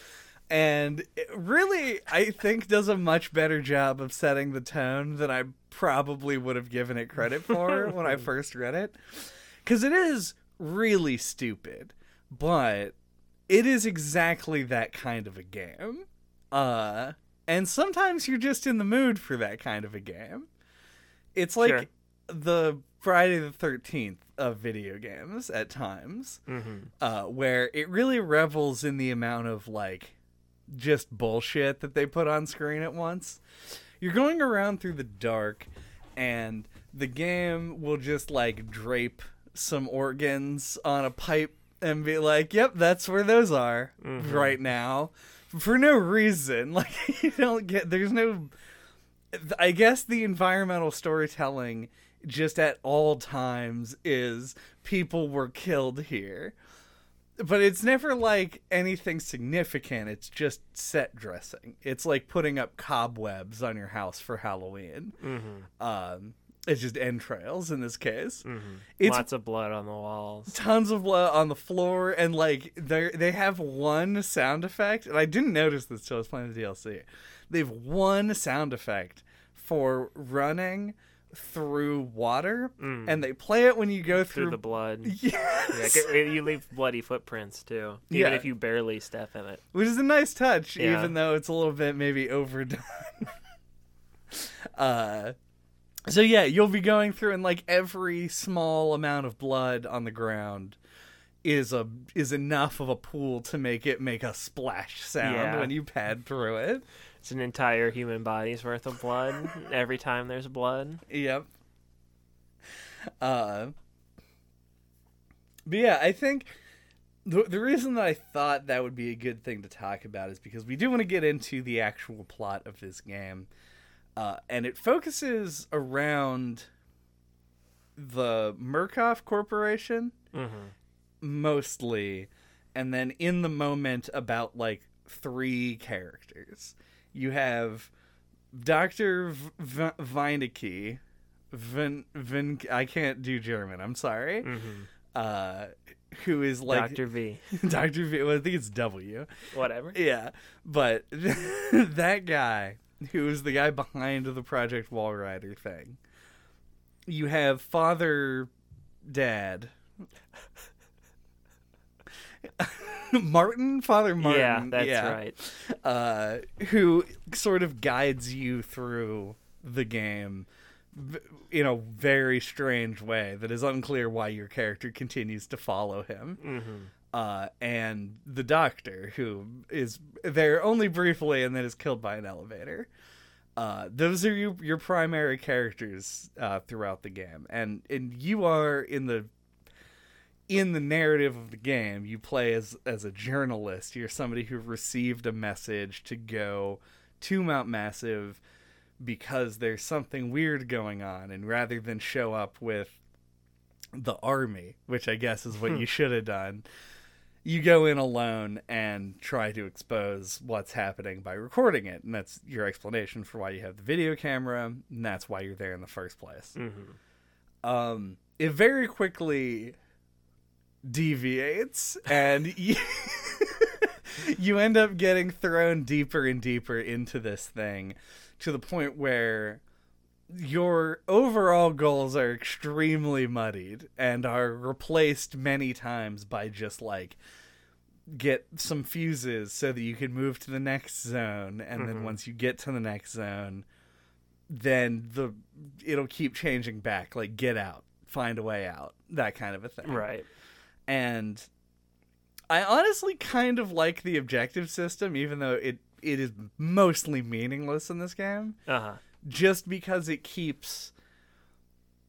And it really, I think, does a much better job of setting the tone than I probably would have given it credit for when I [laughs] first read it. Because it is really stupid, but it is exactly that kind of a game. Uh, and sometimes you're just in the mood for that kind of a game. It's like Sure. The Friday the 13th of video games at times, Mm-hmm. uh, where it really revels in the amount of like just bullshit that they put on screen at once. You're going around through the dark, and the game will just like drape some organs on a pipe and be like, "Yep, that's where those are Mhm. right now," for no reason. [laughs] Like you don't get. There's no. I guess the environmental storytelling just at all times is people were killed here. But it's never like anything significant. It's just set dressing. It's like putting up cobwebs on your house for Halloween. Mm-hmm. Um, it's just entrails in this case. Mm-hmm. It's Lots of blood on the walls. tons of blood on the floor, and like they they have one sound effect, and I didn't notice this till I was playing the DLC. They have one sound effect for running through water, Mm. and they play it when you go Through through. the blood. [laughs] yes, Yeah, you leave bloody footprints too, even Yeah. if you barely step in it. which is a nice touch, Yeah. even though it's a little bit maybe overdone. [laughs] uh, so yeah, you'll be going through, and like every small amount of blood on the ground is a is enough of a pool to make it make a splash sound when you pad through it. It's an entire human body's worth of blood every time there's blood. Yep. Uh, but yeah, I think the the reason that I thought that would be a good thing to talk about is because we do want to get into the actual plot of this game, uh, and it focuses around the Murkoff Corporation Mm-hmm. mostly, and then in the moment about like three characters. You have Doctor v- Vin, Vin, I can't do German. I'm sorry. Mm-hmm. Uh, who is like Doctor V. [laughs] Doctor V? Well, I think it's W. Whatever. Yeah, but [laughs] that guy who is the guy behind the Project Walrider thing. You have Father, Dad. Martin, Father Martin. yeah, that's yeah, right. Uh, who sort of guides you through the game in a very strange way that is unclear why your character continues to follow him Mm-hmm. uh, and the doctor, who is there only briefly and then is killed by an elevator. Uh, those are your, your primary characters uh, throughout the game, and and you are in the in the narrative of the game. You play as as a journalist. You're somebody who received a message to go to Mount Massive because there's something weird going on, and rather than show up with the army, which I guess is what Hmm. you should have done. You go in alone and try to expose what's happening by recording it, and that's your explanation for why you have the video camera, and that's why you're there in the first place. Mm-hmm. Um, it very quickly deviates, and [laughs] you, you end up getting thrown deeper and deeper into this thing to the point where your overall goals are extremely muddied and are replaced many times by just like get some fuses so that you can move to the next zone and then Mhm. once you get to the next zone then the it'll keep changing back like get out find a way out that kind of a thing Right. And I honestly kind of like the objective system, even though it it is mostly meaningless in this game, Uh huh. just because it keeps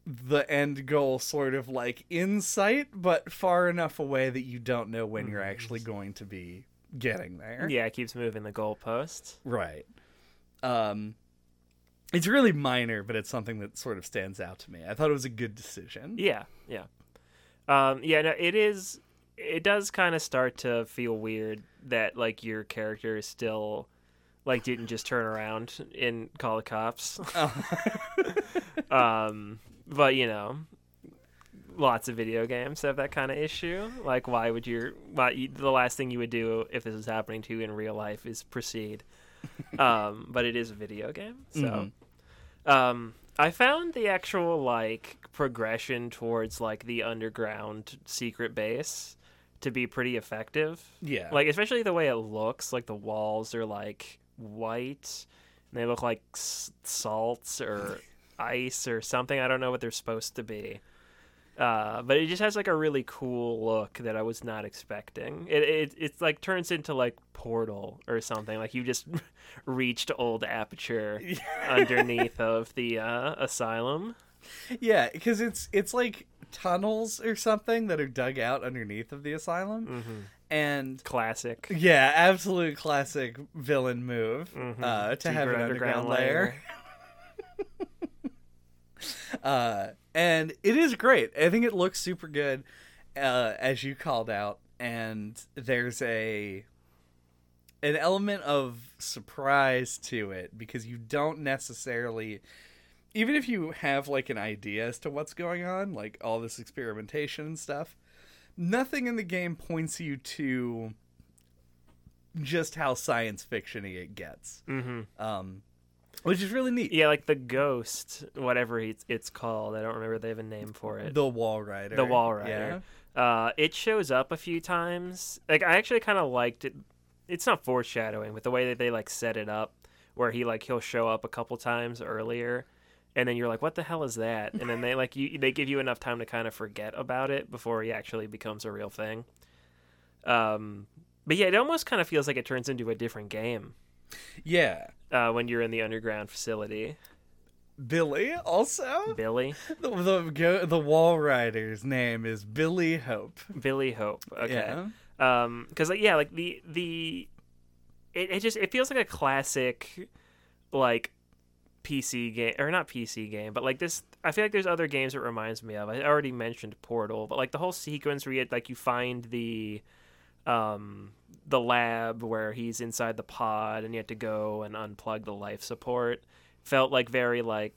the end goal sort of like in sight, but far enough away that you don't know when you're actually going to be getting there. Yeah, it keeps moving the goalposts. Right. Um, it's really minor, but it's something that sort of stands out to me. I thought it was a good decision. Yeah, yeah. Um, yeah, no, it is. It does kind of start to feel weird that like your character is still like didn't just turn around and call the cops. [laughs] um, but you know, lots of video games have that kind of issue. Like, why would your why you, the last thing you would do if this is happening to you in real life is proceed? [laughs] um, but it is a video game, so. Mhm. Um, I found the actual like progression towards like the underground secret base to be pretty effective. yeah. Like especially the way it looks, like the walls are like white and they look like s- salts or [laughs] ice or something. I don't know what they're supposed to be. Uh, but it just has like a really cool look that I was not expecting. It it it's like turns into like Portal or something. Like you just [laughs] reached old aperture [laughs] underneath of the uh, asylum. Yeah, because it's it's like tunnels or something that are dug out underneath of the asylum. Mm-hmm. And Classic. yeah, absolute classic villain move Mhm. uh, to have an underground, layer. [laughs] uh, and it is great. I think it looks super good, uh, as you called out. And there's a an element of surprise to it because you don't necessarily, even if you have like an idea as to what's going on, like all this experimentation and stuff, nothing in the game points you to just how science fictiony it gets. Mm-hmm. Um, which is really neat. Yeah, like the ghost, whatever it's, it's called. I don't remember. They have a name for it. The Walrider. The Walrider. Uh, it shows up a few times. Like I actually kind of liked it. It's not foreshadowing, but the way that they like set it up, where he like he'll show up a couple times earlier, and then you're like, "What the hell is that?" And then they like you they give you enough time to kind of forget about it before he actually becomes a real thing. Um, but yeah, it almost kind of feels like it turns into a different game Yeah. Uh, when you're in the underground facility. Billy also. Billy, [laughs] The the, go- the Walrider's name is Billy Hope. Billy Hope. Okay. Yeah. um because like yeah like the the it, it just it feels like a classic like pc game or not pc game but like this i feel like there's other games it reminds me of i already mentioned portal but like the whole sequence where you like you find the um the lab where he's inside the pod and you have to go and unplug the life support felt like very like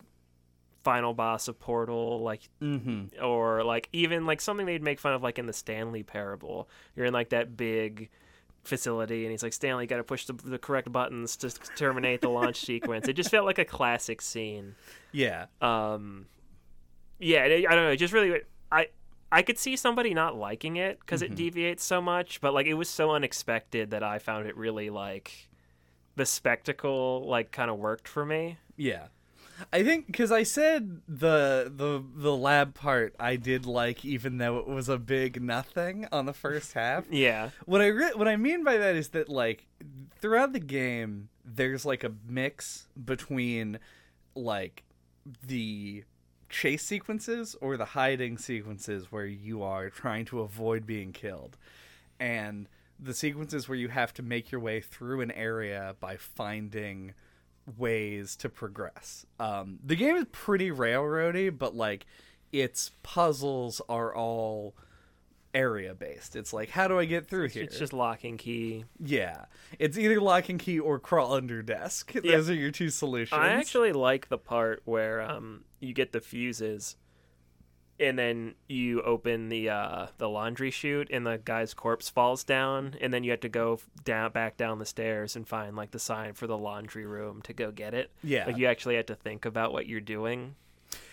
final boss of portal like Mm-hmm. or like even like something they'd make fun of like in the Stanley parable. You're in like that big facility and he's like Stanley got to push the, the correct buttons to terminate the launch [laughs] sequence. It just felt like a classic scene. Yeah. Um yeah, I I don't know, it just really I I could see somebody not liking it because it mm-hmm. deviates so much, but like it was so unexpected that I found it really like the spectacle like kind of worked for me. Yeah. I think because I said the the the lab part I did like, even though it was a big nothing on the first [laughs] half. Yeah. What I re- what I mean by that is that like throughout the game, there's like a mix between like the chase sequences or the hiding sequences where you are trying to avoid being killed, and the sequences where you have to make your way through an area by finding ways to progress. Um, the game is pretty railroady, but like its puzzles are all area based. It's like, how do I get through here? It's just lock and key. yeah, it's either lock and key or crawl under desk. Yeah. Those are your two solutions. I actually like the part where um you get the fuses and then you open the uh the laundry chute and the guy's corpse falls down and then you have to go down back down the stairs and find like the sign for the laundry room to go get it. Yeah. Like you actually have to think about what you're doing.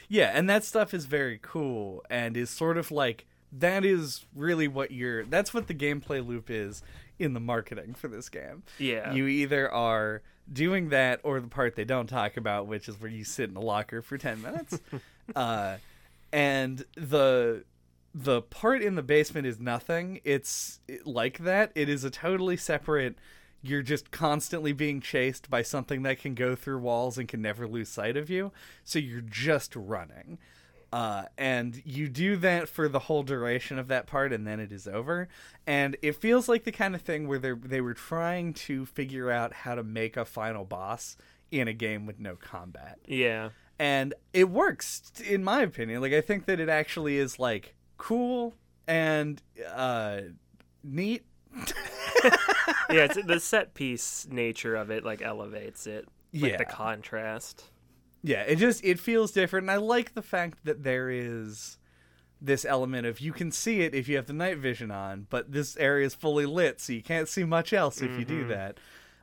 Yeah, and that stuff is very cool and is sort of like that is really what you're that's what the gameplay loop is in the marketing for this game. Yeah. You either are doing that or the part they don't talk about, which is where you sit in a locker for 10 minutes. [laughs] uh and the the part in the basement is nothing. It's like that. It is a totally separate you're just constantly being chased by something that can go through walls and can never lose sight of you. So you're just running. Uh, and you do that for the whole duration of that part, and then it is over. And it feels like the kind of thing where they they were trying to figure out how to make a final boss in a game with no combat, yeah. and it works in my opinion. Like I think that it actually is like cool and uh, neat. [laughs] Yeah, it's [laughs] the set piece nature of it like elevates it. Like Yeah. the contrast. Yeah, it just it feels different, and I like the fact that there is this element of you can see it if you have the night vision on, but this area is fully lit, so you can't see much else if you do Mhm. that.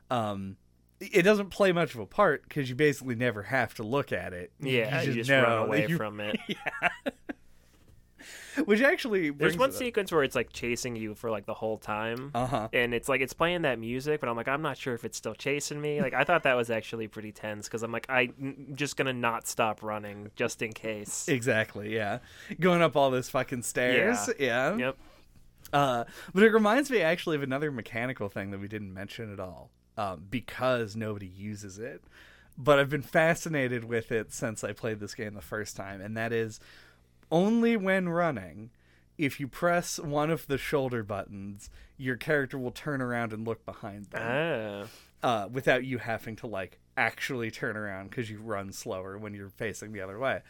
Um, it doesn't play much of a part because you basically never have to look at it. Yeah, you just, know run away you- from it. [laughs] Which actually There's one sequence where it's like chasing you for like the whole time. Uh-huh. and it's like it's playing that music, but I'm like I'm not sure if it's still chasing me. Like I thought that was actually pretty tense because I'm like I'm just gonna not stop running just in case. Exactly, yeah. Going up all those fucking stairs. Yeah. Yep. Uh, but it reminds me actually of another mechanical thing that we didn't mention at all um, because nobody uses it. But I've been fascinated with it since I played this game the first time, and that is only when running, if you press one of the shoulder buttons, your character will turn around and look behind them Oh. uh, without you having to like actually turn around because you run slower when you're facing the other way.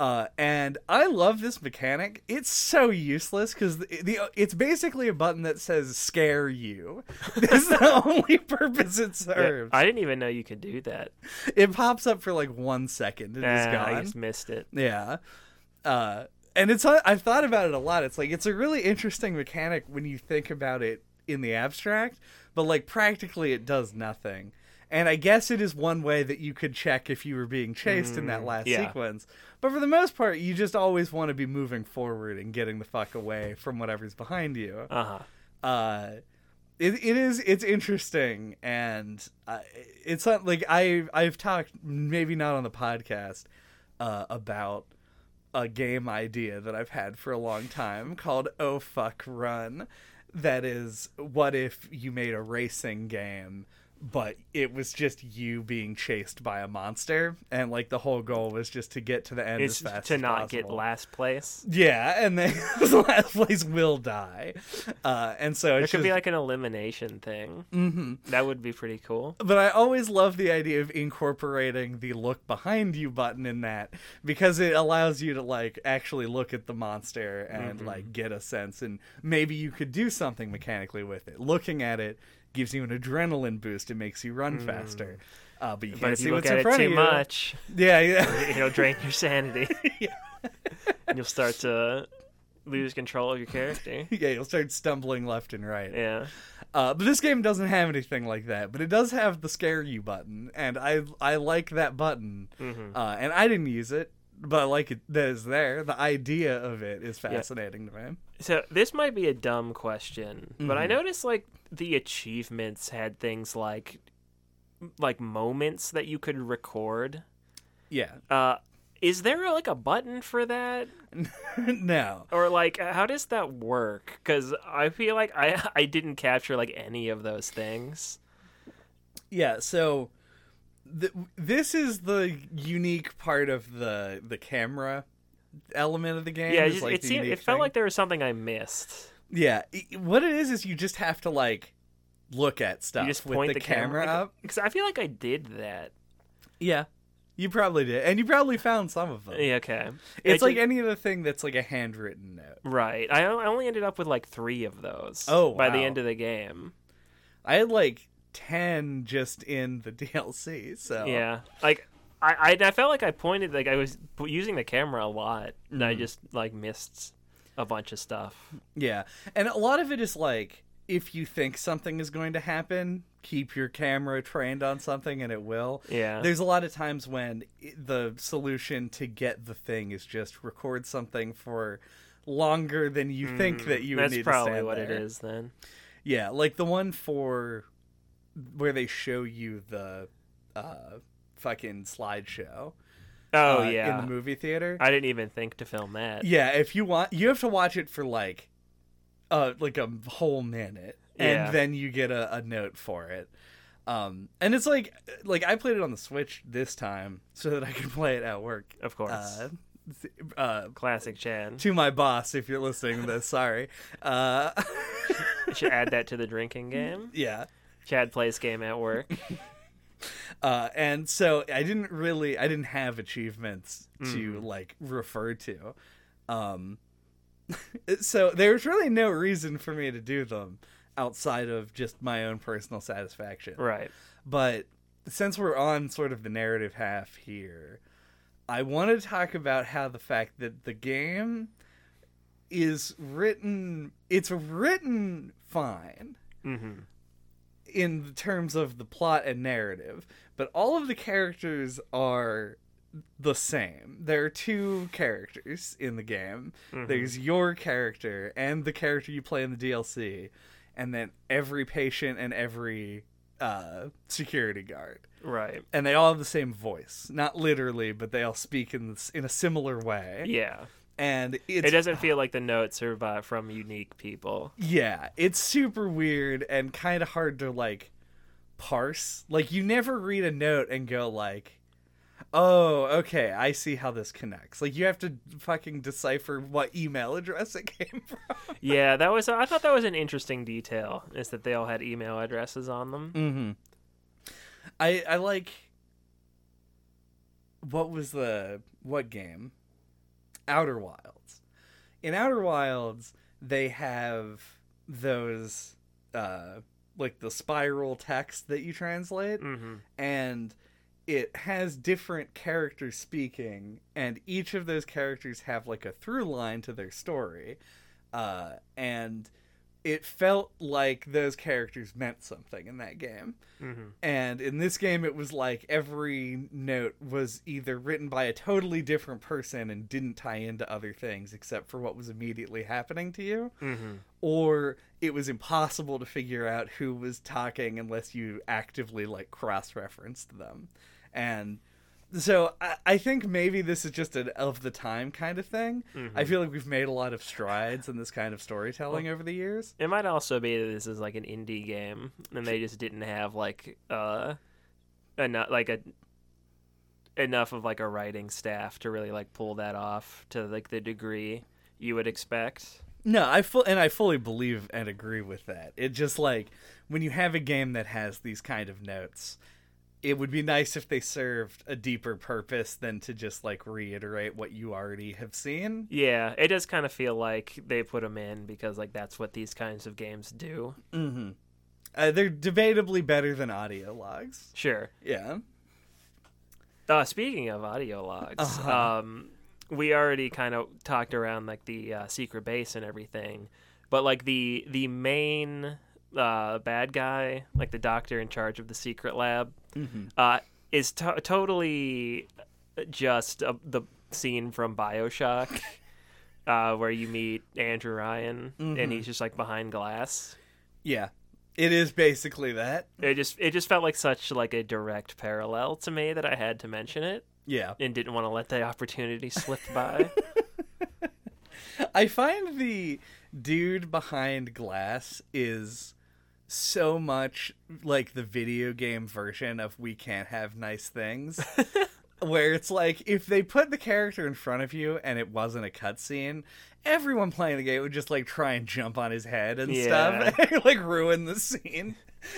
Uh, and I love this mechanic. It's so useless because the, the it's basically a button that says "scare you." [laughs] This is the [laughs] only purpose it Yeah, serves. I didn't even know you could do that. It pops up for like one second and it's Ah, gone. I just missed it. Yeah. Uh, and it's I've thought about it a lot. It's like it's a really interesting mechanic when you think about it in the abstract, but like practically it does nothing. And I guess it is one way that you could check if you were being chased in that last yeah. sequence. But for the most part, you just always want to be moving forward and getting the fuck away from whatever's behind you Uh huh. uh it, it is it's interesting and uh, it's not like i i've talked maybe not on the podcast uh about a game idea that i've had for a long time called oh fuck run that is what if you made a racing game but it was just you being chased by a monster and like the whole goal was just to get to the end It's as fast to as not get last place. Yeah, and then [laughs] the last place will die, uh, and so it could just. be like an elimination thing. hmm That would be pretty cool. But I always love the idea of incorporating the look behind you button in that because it allows you to like actually look at the monster and like get a sense, and maybe you could do something mechanically with it. Looking at it gives you an adrenaline boost; it makes you run faster. Uh, but you But can't if see you look what's at in it front too of you. much, Yeah, yeah. [laughs] it'll drain your sanity. [laughs] and [laughs] you'll start to lose control of your character. yeah, you'll start stumbling left and right. Yeah. Uh, but this game doesn't have anything like that. But it does have the scare you button, and I I like that button. hmm Uh, and I didn't use it, but I like it that is there. The idea of it is fascinating to me. So this might be a dumb question, but I Mhm. noticed like the achievements had things like like moments that you could record. Yeah. Uh is there like a button for that [laughs] no. or like how does that work cuz I feel like I [laughs] I didn't capture like any of those things. Yeah. So th- this is the unique part of the the camera element of the game. yeah, it, is, like, it seemed it felt thing. like there was something I missed. yeah. What it is is you just have to like look at stuff You just with point the, the, camera, up. Cuz I feel like I did that. Yeah. You probably did, and you probably found some of them. Yeah, okay. It's I like ju- any other thing that's like a handwritten note. right. I I only ended up with like 3 of those Oh, by the end of the game. I had like ten just in the [laughs] DLC. So Yeah, like I, I, I felt like I pointed, like I was using the camera a lot, and I Mhm. just like missed a bunch of stuff. yeah, and a lot of it is like if you think something is going to happen, keep your camera trained on something, and it will. Yeah, There's a lot of times when the solution to get the thing is just record something for longer than you think that you would Mm, that's need probably to stand what it there. is then. Yeah, like the one for where they show you the uh fucking slideshow. Oh uh, yeah, in the movie theater. I didn't even think to film that. Yeah, if you want, you have to watch it for like, uh, like a whole minute, and Yeah. then you get a, a note for it. Um, and it's like, like I played it on the Switch this time so that I could [laughs] play it at work. Of course, Uh, uh, classic Chad. to my boss, if you're listening to this, sorry. Uh, [laughs] should add that to the [laughs] drinking game. yeah. Chad plays game at work. [laughs] Uh, and so I didn't really, I didn't have achievements to Mhm. like refer to. Um, [laughs] so there's really no reason for me to do them outside of just my own personal satisfaction. right. But since we're on sort of the narrative half here, I want to talk about how the fact that the game is written, it's written fine hmm in terms of the plot and narrative, but all of the characters are the same. There are two characters in the game. Mhm. There's your character and the character you play in the DLC, and then every patient and every uh, security guard. Right. And they all have the same voice, not literally, but they all speak in in a similar way. Yeah. And it's, it doesn't feel like the notes are by, from unique people. Yeah, it's super weird and kind of hard to like parse. Like you never read a note and go like, Oh, okay. I see how this connects. Like you have to fucking decipher what email address it [laughs] came from. Yeah, that was. I thought that was an interesting detail. Is that they all had email addresses on them? Mm-hmm. I I like. What was the what game? Outer Wilds. In Outer Wilds, they have those uh like the spiral text that you translate Mm-hmm. and it has different characters speaking and each of those characters have like a through line to their story uh, and it felt like those characters meant something in that game Mm-hmm. and in this game it was like every note was either written by a totally different person and didn't tie into other things except for what was immediately happening to you Mm-hmm. or it was impossible to figure out who was talking unless you actively like cross-referenced them and so I, I think maybe this is just an of the time kind of thing Mm-hmm. i feel like we've made a lot of strides in this kind of storytelling over the years It might also be that this is like an indie game, and they just didn't have like uh enough like a enough of like a writing staff to really like pull that off to like the degree you would expect. no i full and i fully believe and agree with that it just like when you have a game that has these kind of notes it would be nice if they served a deeper purpose than to just like reiterate what you already have seen Yeah, it does kind of feel like they put them in because like that's what these kinds of games do. Mm-hmm. Uh, they're debatably better than audio logs. Sure. Yeah. Uh, speaking of audio logs, Uh-huh. um, we already kind of talked around like the uh, secret base and everything, but like the the main uh, bad guy, like the doctor in charge of the secret lab, Mm-hmm. uh, is to- totally just uh, the scene from Bioshock. [laughs] Uh, where you meet Andrew Ryan and Mhm. he's just like behind glass. Yeah. It is basically that. It just it just felt like such like a direct parallel to me that I had to mention it Yeah. and didn't want to let the opportunity slip by. [laughs] I find the dude behind glass is so much like the video game version of We Can't Have Nice Things. [laughs] where it's like if they put the character in front of you and it wasn't a cutscene, everyone playing the game would just like try and jump on his head and Yeah. stuff, [laughs] and, like ruin the scene.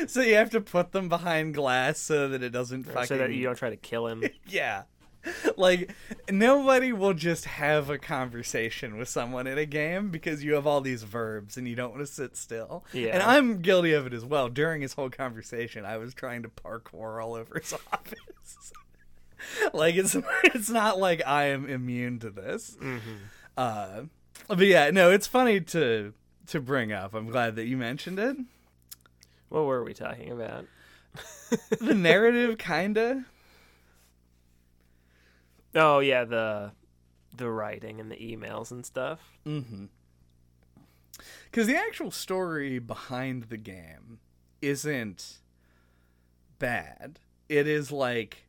So you have to put them behind glass so that it doesn't fucking so that you don't try to kill him. [laughs] yeah. [laughs] Like nobody will just have a conversation with someone in a game because you have all these verbs and you don't want to sit still. Yeah. And I'm guilty of it as well. During his whole conversation, I was trying to parkour all over his [laughs] office. [laughs] like it's it's not like I am immune to this. hmm Uh but yeah, no, it's funny to to bring up. I'm glad that you mentioned it. What were we talking about? The narrative kinda Oh yeah, the the writing and the emails and stuff. Mm-hmm. Because the actual story behind the game isn't bad. It is like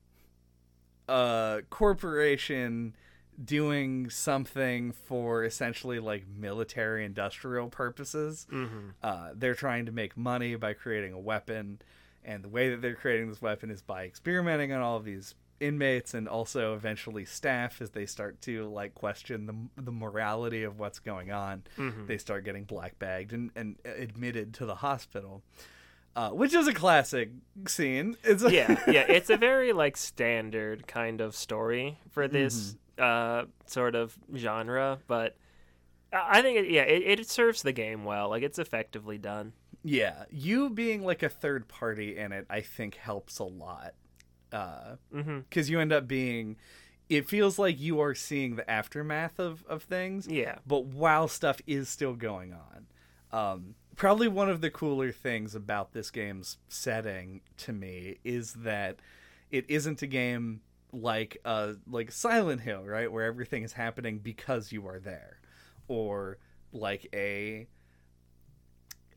a corporation doing something for essentially like military industrial purposes. Mm-hmm. Uh, they're trying to make money by creating a weapon, and the way that they're creating this weapon is by experimenting on all of these inmates and also eventually staff as they start to like question the the morality of what's going on. Mhm. They start getting black bagged and, and admitted to the hospital, uh, which is a classic scene. It's yeah, [laughs] yeah. It's a very like standard kind of story for this Mm-hmm. uh sort of genre, but I I think it, yeah, it, it serves the game well. Like it's effectively done. yeah. You being like a third party in it, I think helps a lot. Uh, mm-hmm. because you end up being it feels like you are seeing the aftermath of, of things Yeah. but while stuff is still going on um, probably one of the cooler things about this game's setting to me is that it isn't a game like uh like silent hill right where everything is happening because you are there or like a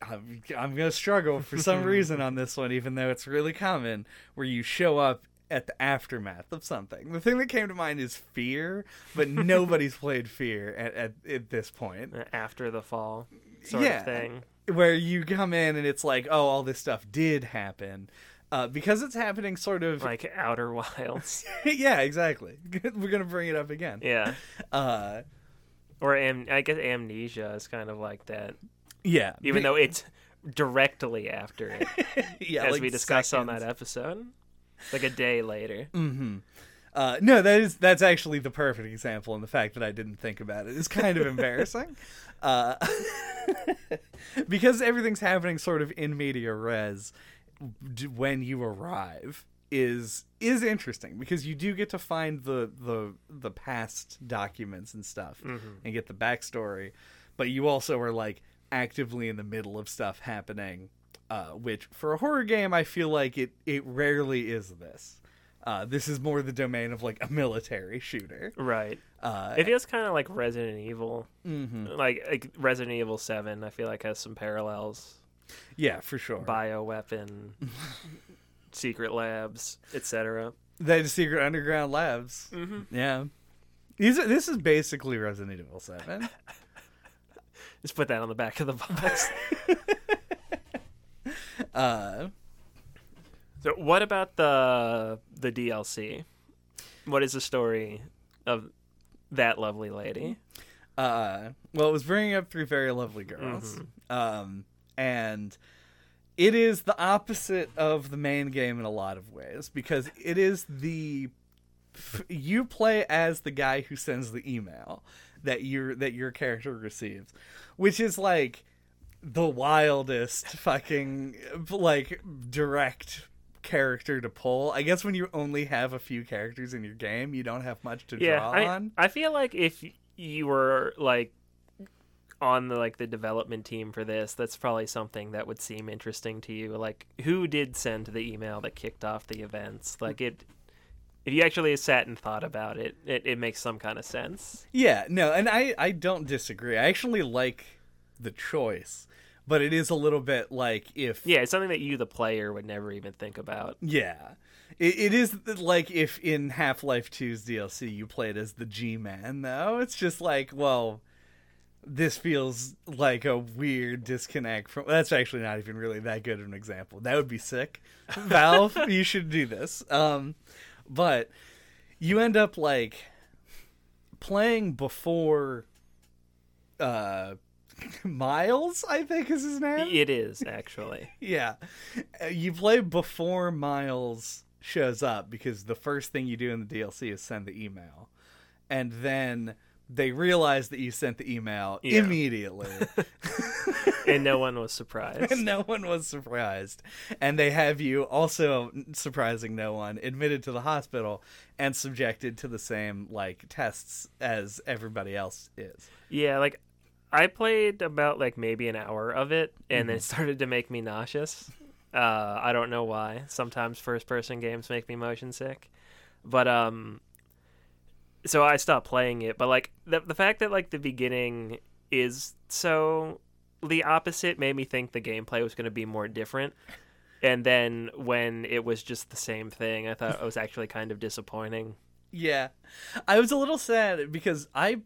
I'm, I'm gonna struggle for some [laughs] reason on this one, even though it's really common, where you show up at the aftermath of something. The thing that came to mind is fear, but [laughs] nobody's played fear at, at, at this point. After the fall, sort Yeah. of thing. Where you come in and it's like, oh, all this stuff did happen. uh, because it's happening sort of. like Outer Wilds. [laughs] yeah, exactly. We're gonna bring it up again. yeah, Uh, or am- I guess Amnesia is kind of like that, yeah. even though it's directly after it, [laughs] yeah, as like we discussed on that episode, like a day later. Mm-hmm. Uh, no, that is that's actually the perfect example, and the fact that I didn't think about it is kind of [laughs] embarrassing, uh, [laughs] because everything's happening sort of in media res when you arrive is is interesting because you do get to find the the the past documents and stuff and get the backstory, but you also are like actively in the middle of stuff happening, uh, which for a horror game I feel like it it rarely is this. Uh, this is more the domain of like a military shooter. Right. Uh, It feels kind of like Resident Evil, mhm. like, like Resident Evil Seven. I feel like has some parallels. Yeah, for sure. Bioweapon, [laughs] secret labs, etc. That is Secret Underground Labs. Mm-hmm. Yeah. These are, this is basically Resident Evil 7. [laughs] Just put that on the back of the box. [laughs] Uh, so, what about the the DLC? What is the story of that lovely lady? uh, well, it was bringing up three very lovely girls. Um, and it is the opposite of the main game in a lot of ways because it is the f- you play as the guy who sends the email that your that your character receives, which is like the wildest fucking like direct character to pull. I guess when you only have a few characters in your game, you don't have much to Yeah, draw I, on. I feel like if you were like on the like the development team for this, that's probably something that would seem interesting to you. Like, who did send the email that kicked off the events? Like it. If you actually sat and thought about it, it, it makes some kind of sense. Yeah, no, and I I don't disagree. I actually like the choice, but it is a little bit like if Yeah, it's something that you, the player, would never even think about. yeah. It, it is like if in Half Life 2's DLC you played as the G Man, though. It's just like, well, this feels like a weird disconnect from. That's actually not even really that good of an example. That would be sick. Valve, [laughs] you should do this. Um, but you end up like playing before uh [laughs] Miles, I think is his name. It is actually. [laughs] Yeah. Uh, You play before Miles shows up because the first thing you do in the DLC is send the email. And then they realized that you sent the email Yeah. immediately. [laughs] [laughs] and no one was surprised. and no one was surprised. And they have you also surprising no one admitted to the hospital and subjected to the same like tests as everybody else is. Yeah, like I played about like maybe an hour of it, and then it started to make me nauseous. Uh, I don't know why. Sometimes first-person games make me motion sick, but um, so I stopped playing it. But like the the fact that like the beginning is so the opposite made me think the gameplay was going to be more different. And then when it was just the same thing, I thought it was actually kind of disappointing. Yeah. I was a little sad because I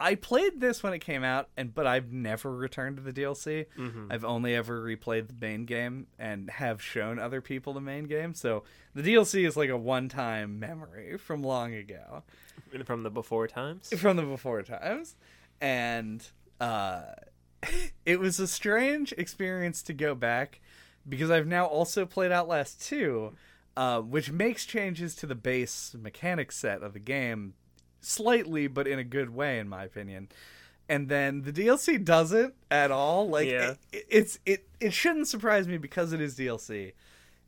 I played this when it came out and but I've never returned to the DLC. Mm-hmm. I've only ever replayed the main game and have shown other people the main game. So the DLC is like a one-time memory from long ago. From the before times. from the before times and uh [laughs] it was a strange experience to go back because I've now also played Outlast 2 uh, which makes changes to the base mechanic set of the game slightly but in a good way in my opinion and then the DLC doesn't at all like Yeah. it, it's it it shouldn't surprise me because it is DLC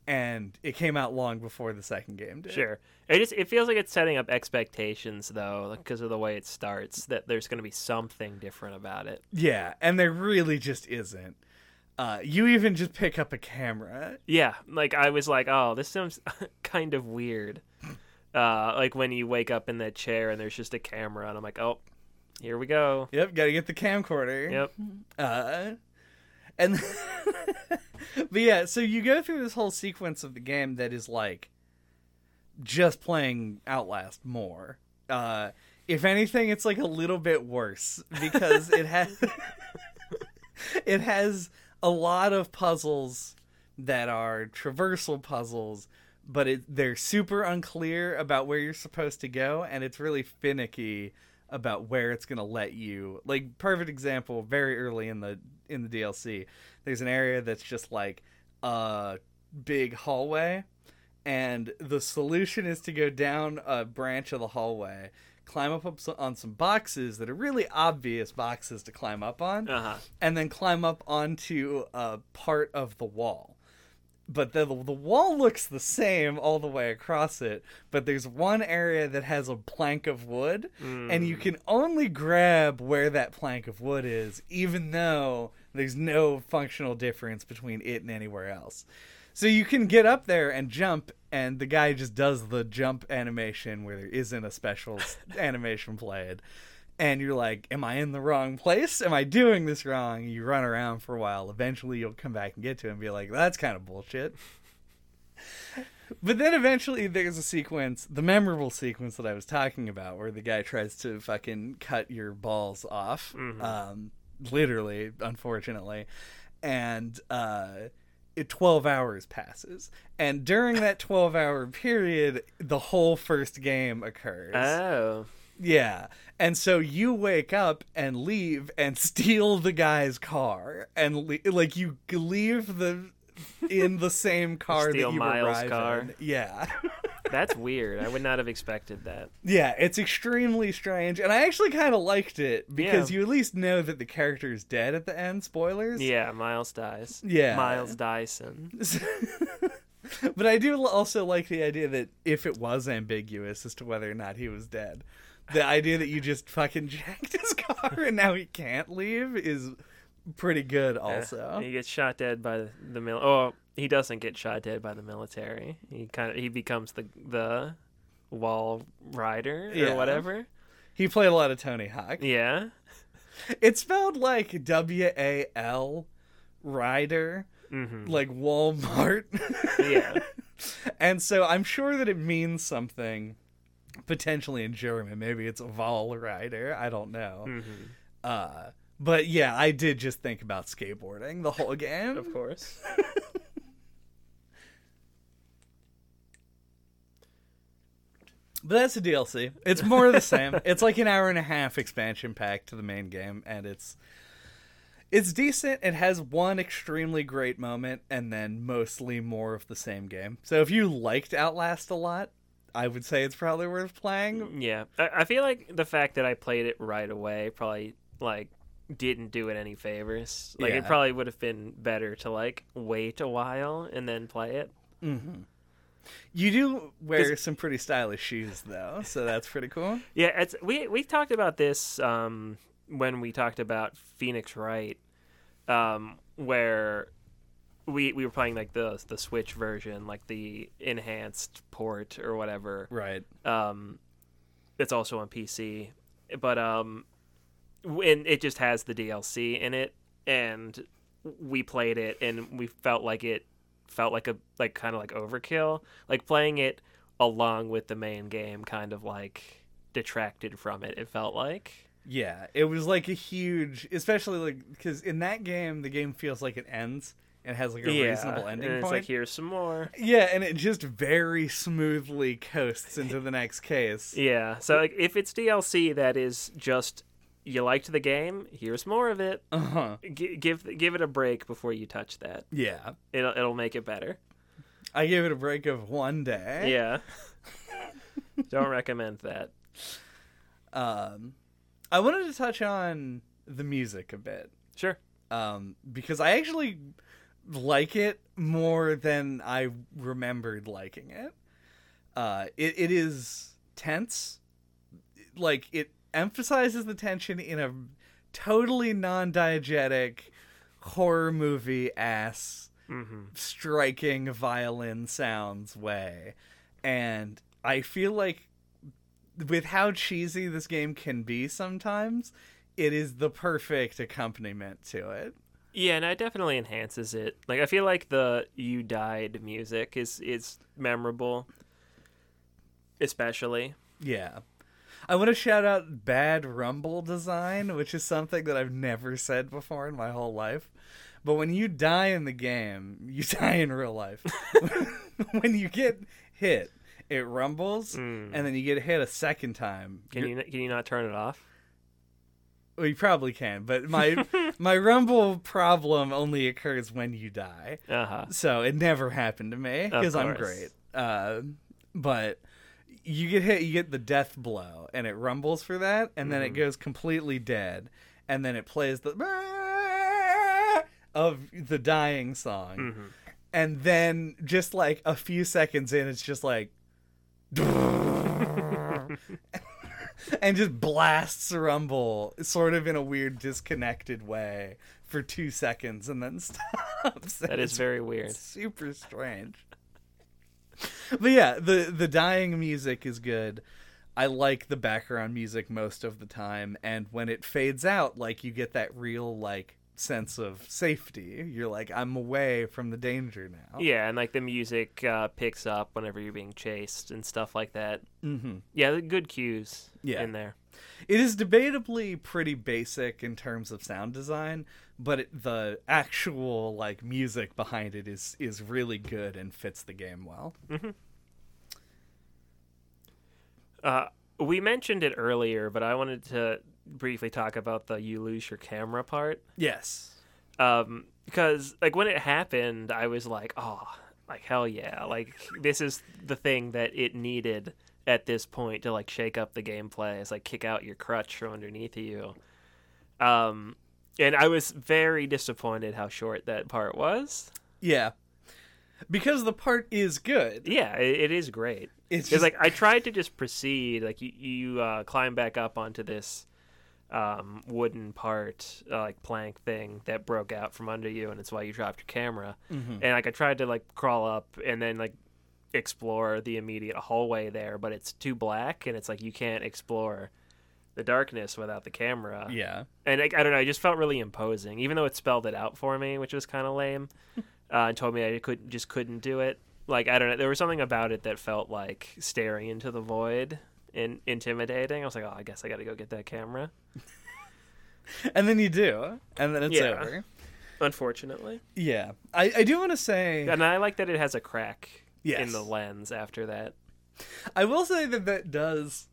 and it came out long before the second game did Sure. It just it feels like it's setting up expectations though, because of the way it starts. That there's going to be something different about it. Yeah, and there really just isn't. Uh, you even just pick up a camera. Yeah, like I was like, oh, this sounds [laughs] kind of weird. Uh, like when you wake up in that chair and there's just a camera, and I'm like, oh, here we go. Yep, gotta get the camcorder. Yep. Uh, and [laughs] but yeah, so you go through this whole sequence of the game that is like just playing Outlast more. Uh, if anything, it's like a little bit worse because it has [laughs] it has a lot of puzzles that are traversal puzzles, but it, they're super unclear about where you're supposed to go, and it's really finicky about where it's gonna let you. Like perfect example, very early in the in the DLC, there's an area that's just like a big hallway, and the solution is to go down a branch of the hallway, climb up on some boxes that are really obvious boxes to climb up on, Uh-huh. and then climb up onto a part of the wall. But the, the wall looks the same all the way across it, but there's one area that has a plank of wood, and you hmm. can only grab where that plank of wood is, even though there's no functional difference between it and anywhere else. So you can get up there and jump, and the guy just does the jump animation where there isn't a special [laughs] animation played. And you're like, Am I in the wrong place? Am I doing this wrong? You run around for a while. Eventually, you'll come back and get to it and be like, That's kind of bullshit. [laughs] But then eventually, there's a sequence, the memorable sequence that I was talking about, where the guy tries to fucking cut your balls off. Um, literally, unfortunately. And, uh, it 12 hours passes and during that 12 hour period the whole first game occurs Oh. Yeah and so you wake up and leave and [laughs] steal the guy's car and le- like you leave the in the same [laughs] car Steal that you Miles' car. in yeah [laughs] That's weird. I would not have expected that. yeah it's extremely strange and i actually kind of liked it because Yeah. you at least know that the character is dead at the end spoilers Yeah, Miles dies. Yeah. Miles Dyson. but I do also like the idea that if it was ambiguous as to whether or not he was dead, the idea that you just fucking jacked his car and now he can't leave is pretty good. Also, He gets shot dead by the, the mil. Oh, he doesn't get shot dead by the military. He kind of he becomes the the wall rider or Yeah. whatever. he played a lot of Tony Hawk. Yeah. It's spelled like W A L Rider, hmm like Walmart. Yeah. [laughs] and so I'm sure that it means something. Potentially in German, maybe it's Wall Rider. I don't know. hmm Uh, but yeah, I did just think about skateboarding the whole game. Of course. But that's a DLC. It's more of the same. [laughs] it's like an hour and a half expansion pack to the main game, and it's it's decent. It has one extremely great moment, and then mostly more of the same game. So if you liked Outlast a lot, I would say it's probably worth playing. Yeah. I, I feel like the fact that I played it right away probably like didn't do it any favors. Like Yeah. it probably would have been better to like wait a while and then play it. You do wear some pretty stylish shoes, though, so that's pretty cool. [laughs] Yeah, it's we we talked about this um, when we talked about Phoenix Wright, um, where we we were playing like the the Switch version, like the enhanced port or whatever. Right. Um, it's also on PC, but um, when it just has the DLC in it, and we played it, and we felt like it felt like a like kind of like overkill. Like playing it along with the main game, kind of like detracted from it. It felt like. Yeah, it was like a huge, especially like because in that game, the game feels like it ends and has like a reasonable ending and it's point. like here's some more. Yeah, and it just very smoothly coasts into the next case. [laughs] Yeah, so like if it's DLC that is just you liked the game, here's more of it. Uh huh. G- give give it a break before you touch that. Yeah, It'll it'll make it better. I gave it a break of one day. Yeah. [laughs] Don't recommend that. Um, I wanted to touch on the music a bit. Sure. Um, because I actually like it more than I remembered liking it. Uh, it it is tense. Like it emphasizes the tension in a totally non-diegetic horror movie ass hmm striking violin sounds way. And I feel like with how cheesy this game can be sometimes, it is the perfect accompaniment to it. Yeah, and it definitely enhances it. Like I feel like the "You Died" music is is memorable, especially. Yeah. I want to shout out Bad Rumble Design, which is something that I've never said before in my whole life. But when you die in the game, [laughs] you die in real life. [laughs] when you get hit, it rumbles, Mm. and then you get hit a second time. Can you're- you can you not turn it off? Well, you probably can, but my [laughs] my rumble problem only occurs when you die. Uh huh. So it never happened to me because I'm great. Uh, but you get hit, you get the death blow, and it rumbles for that, and then it Mhm. goes completely dead, and then it plays the of the dying song, hmm and then just like a few seconds in, it's just like. [laughs] [laughs] [laughs] and just blasts rumble sort of in a weird disconnected way for two seconds and then [laughs] stops That is very weird. super strange. But yeah, the the dying music is good. I like the background music most of the time, and when it fades out, like you get that real like sense of safety. You're like, I'm away from the danger now. Yeah, and like the music uh, picks up whenever you're being chased and stuff like that. hmm Yeah, good cues Yeah. in there. It is debatably pretty basic in terms of sound design, but it, the actual like music behind it is is really good and fits the game well. Uh, we mentioned it earlier, but I wanted to briefly talk about the you lose your camera part. Yes. Um, because like when it happened, I was like, oh, like hell yeah, like this is the thing that it needed at this point to like shake up the gameplay. It's like kick out your crutch from underneath you. Um, and I was very disappointed how short that part was. Yeah. Because the part is good. Yeah, it, it is great. It's just like I tried to just proceed. Like you, you uh, climb back up onto this um, wooden part, uh, like plank thing that broke out from under you, and it's why you dropped your camera. Mhm. And like I tried to like crawl up and then like explore the immediate hallway there, but it's too black, and it's like you can't explore the darkness without the camera. yeah. And like, I don't know, I just felt really imposing, even though it spelled it out for me, which was kind of lame. [laughs] uh, and told me I could just couldn't do it. Like I don't know, there was something about it that felt like staring into the void and intimidating. I was like, oh, I guess I got to go get that camera. [laughs] And then you do, and then it's Yeah. over. Unfortunately, Yeah. I, I do want to say and I like that it has a crack Yes. in the lens after that. I will say that that does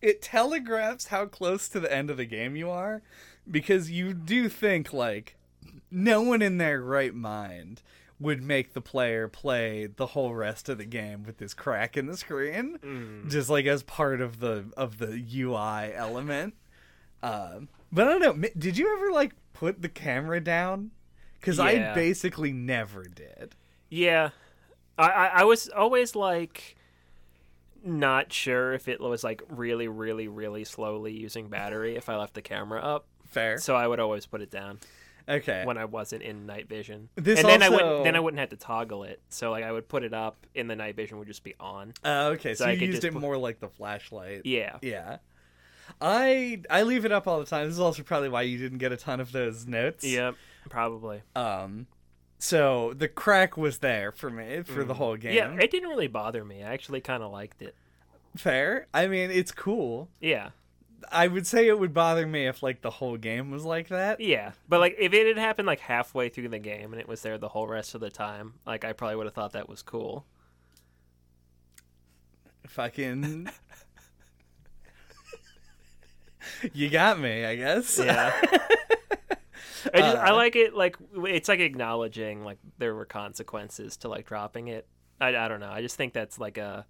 it telegraphs how close to the end of the game you are because you do think like no one in their right mind would make the player play the whole rest of the game with this crack in the screen Mm. just like as part of the of the UI element. Um, but I don't know. Did you ever like put the camera down? Because I basically never did. Yeah, I, I I was always like not sure if it was like really really really slowly using battery if I left the camera up. Fair. So I would always put it down. Okay. when I wasn't in night vision. This and then I also- wouldn't then I wouldn't have to toggle it. So like I would put it up and the night vision would just be on. Uh, okay, so, So I you could used it put- more like the flashlight. Yeah. Yeah. I I leave it up all the time. This is also probably why you didn't get a ton of those notes. Yep. Probably. Um so the crack was there for me for the whole game. Mm. Yeah, it didn't really bother me. I actually kind of liked it. Fair. I mean, it's cool. Yeah. I would say it would bother me if like the whole game was like that. Yeah. But like if it had happened like halfway through the game and it was there the whole rest of the time, like I probably would have thought that was cool. Fucking You got me, I guess. Yeah. [laughs] I just I Uh, like it like it's like acknowledging like there were consequences to like dropping it. I, I don't know. I just think that's like a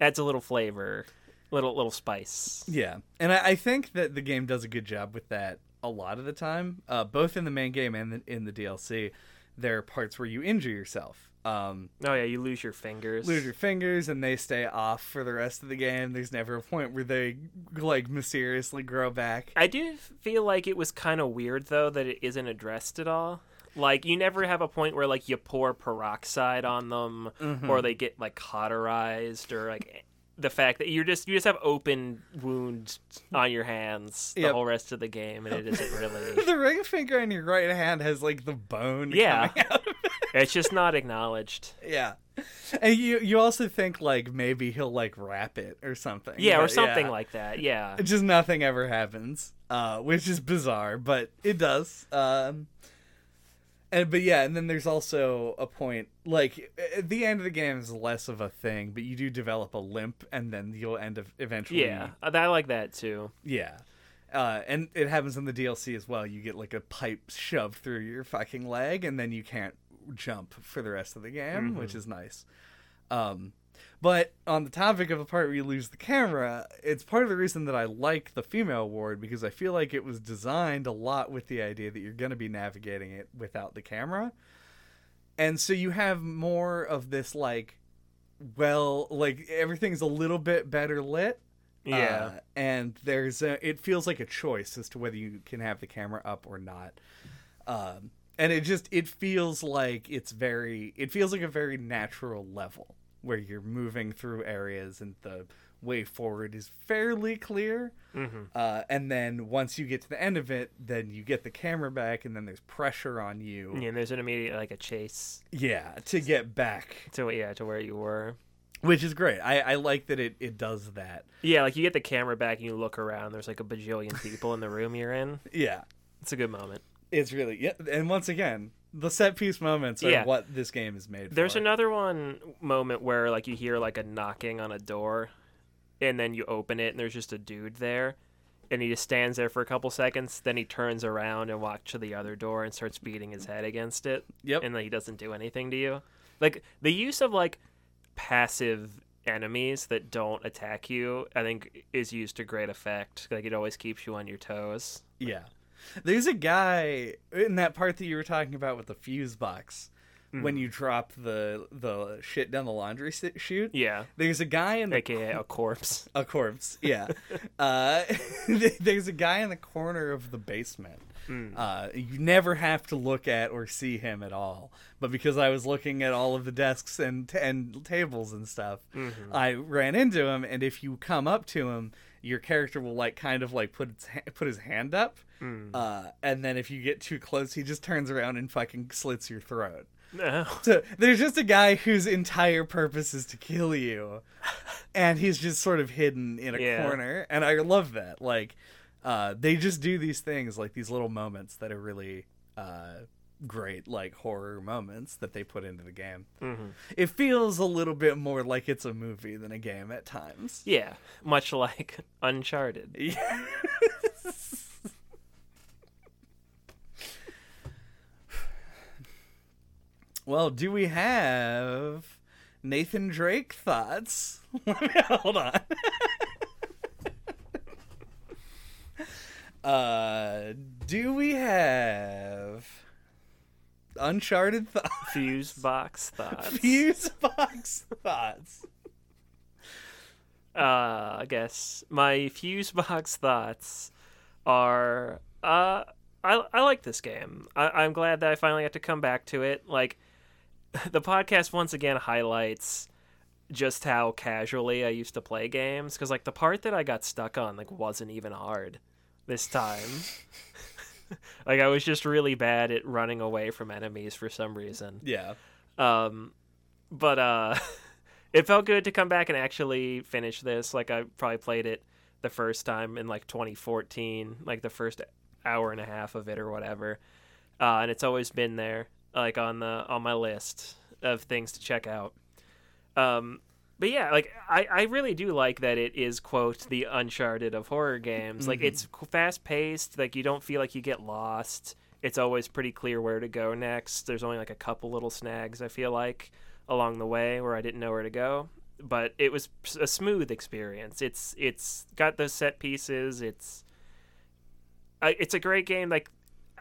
adds a little flavor, little little spice. Yeah, and I, I think that the game does a good job with that a lot of the time, uh, both in the main game and the, in the DLC. There are parts where you injure yourself, um, Oh yeah, you lose your fingers. lose your fingers, and they stay off for the rest of the game. There's never a point where they like mysteriously grow back. I do feel like it was kind of weird though that it isn't addressed at all. Like you never have a point where like you pour peroxide on them Mm-hmm. or they get like cauterized or like the fact that you're just you just have open wounds on your hands the Yep. whole rest of the game and it isn't [laughs] really the ring finger on your right hand has like the bone. Yeah. coming out of it. [laughs] it's just not acknowledged. yeah. And you you also think like maybe he'll like wrap it or something. Yeah, or something yeah. like that. Yeah. just nothing ever happens, uh, which is bizarre, but it does. Um, And but yeah, and then there's also a point like at the end of the game is less of a thing, but you do develop a limp, and then you'll end up eventually. Yeah, uh, I like that too. Yeah. Uh, and it happens in the DLC as well. You get like a pipe shoved through your fucking leg, and then you can't jump for the rest of the game, which is nice. Um, but on the topic of the part where you lose the camera, it's part of the reason that I like the female ward because I feel like it was designed a lot with the idea that you're going to be navigating it without the camera. And so you have more of this like well, like everything's a little bit better lit. Yeah. Uh, and there's a, it feels like a choice as to whether you can have the camera up or not. Um, and it just it feels like it's very it feels like a very natural level where you're moving through areas and the way forward is fairly clear. Mhm. Uh, and then once you get to the end of it, then you get the camera back, and then there's pressure on you. Yeah, and there's an immediate like a chase Yeah, to get back, to yeah to where you were. which is great. I, I like that it, it does that. Yeah, like you get the camera back and you look around. There's like a bajillion people in the room you're in. [laughs] Yeah, It's a good moment. it's really yeah. And once again, the set piece moments are Yeah. what this game is made There's for. another one moment where like you hear like a knocking on a door, and then you open it and there's just a dude there, and he just stands there for a couple seconds. Then he turns around and walks to the other door and starts beating his head against it. Yep. And then he doesn't do anything to you. Like the use of like passive enemies that don't attack you, I think is used to great effect. Like it always keeps you on your toes. Yeah. There's a guy in that part that you were talking about with the fuse box Hmm. when you drop the the shit down the laundry chute. Yeah. There's a guy in the AKA a corpse. [laughs] a corpse. Yeah. [laughs] uh, [laughs] there's a guy in the corner of the basement. Mm. Uh, you never have to look at or see him at all. But because I was looking at all of the desks and and tables and stuff, Mm-hmm. I ran into him. And if you come up to him, your character will like kind of like put its ha- put his hand up. Mm. Uh, and then if you get too close, he just turns around and fucking slits your throat. No. [laughs] So there's just a guy whose entire purpose is to kill you, and he's just sort of hidden in a Yeah. corner, and I love that. Like, uh, they just do these things, like these little moments that are really uh, great, like horror moments that they put into the game. Mhm. It feels a little bit more like it's a movie than a game at times. Yeah, much like [laughs] Uncharted. [laughs] Well, do we have Nathan Drake thoughts? [laughs] Hold on. uh, do we have Uncharted thoughts? Fuse box thoughts. Fuse box thoughts. uh, I guess my fuse box thoughts are uh, I I like this game. I, I'm glad that I finally got to come back to it. Like [laughs] the podcast once again highlights just how casually I used to play games because like the part that I got stuck on like wasn't even hard this time. [laughs] like I was just really bad at running away from enemies for some reason. Yeah. Um, but uh, [laughs] it felt good to come back and actually finish this. Like I probably played it the first time in like 2014, like the first hour and a half of it or whatever. Uh, and it's always been there, like on the on my list of things to check out. Um, but yeah, like I, I really do like that it is quote the Uncharted of horror games. Like mm-hmm. it's fast paced. Like you don't feel like you get lost. It's always pretty clear where to go next. There's only like a couple little snags I feel like along the way where I didn't know where to go. But it was a smooth experience. It's it's got those set pieces. It's uh, it's a great game. Like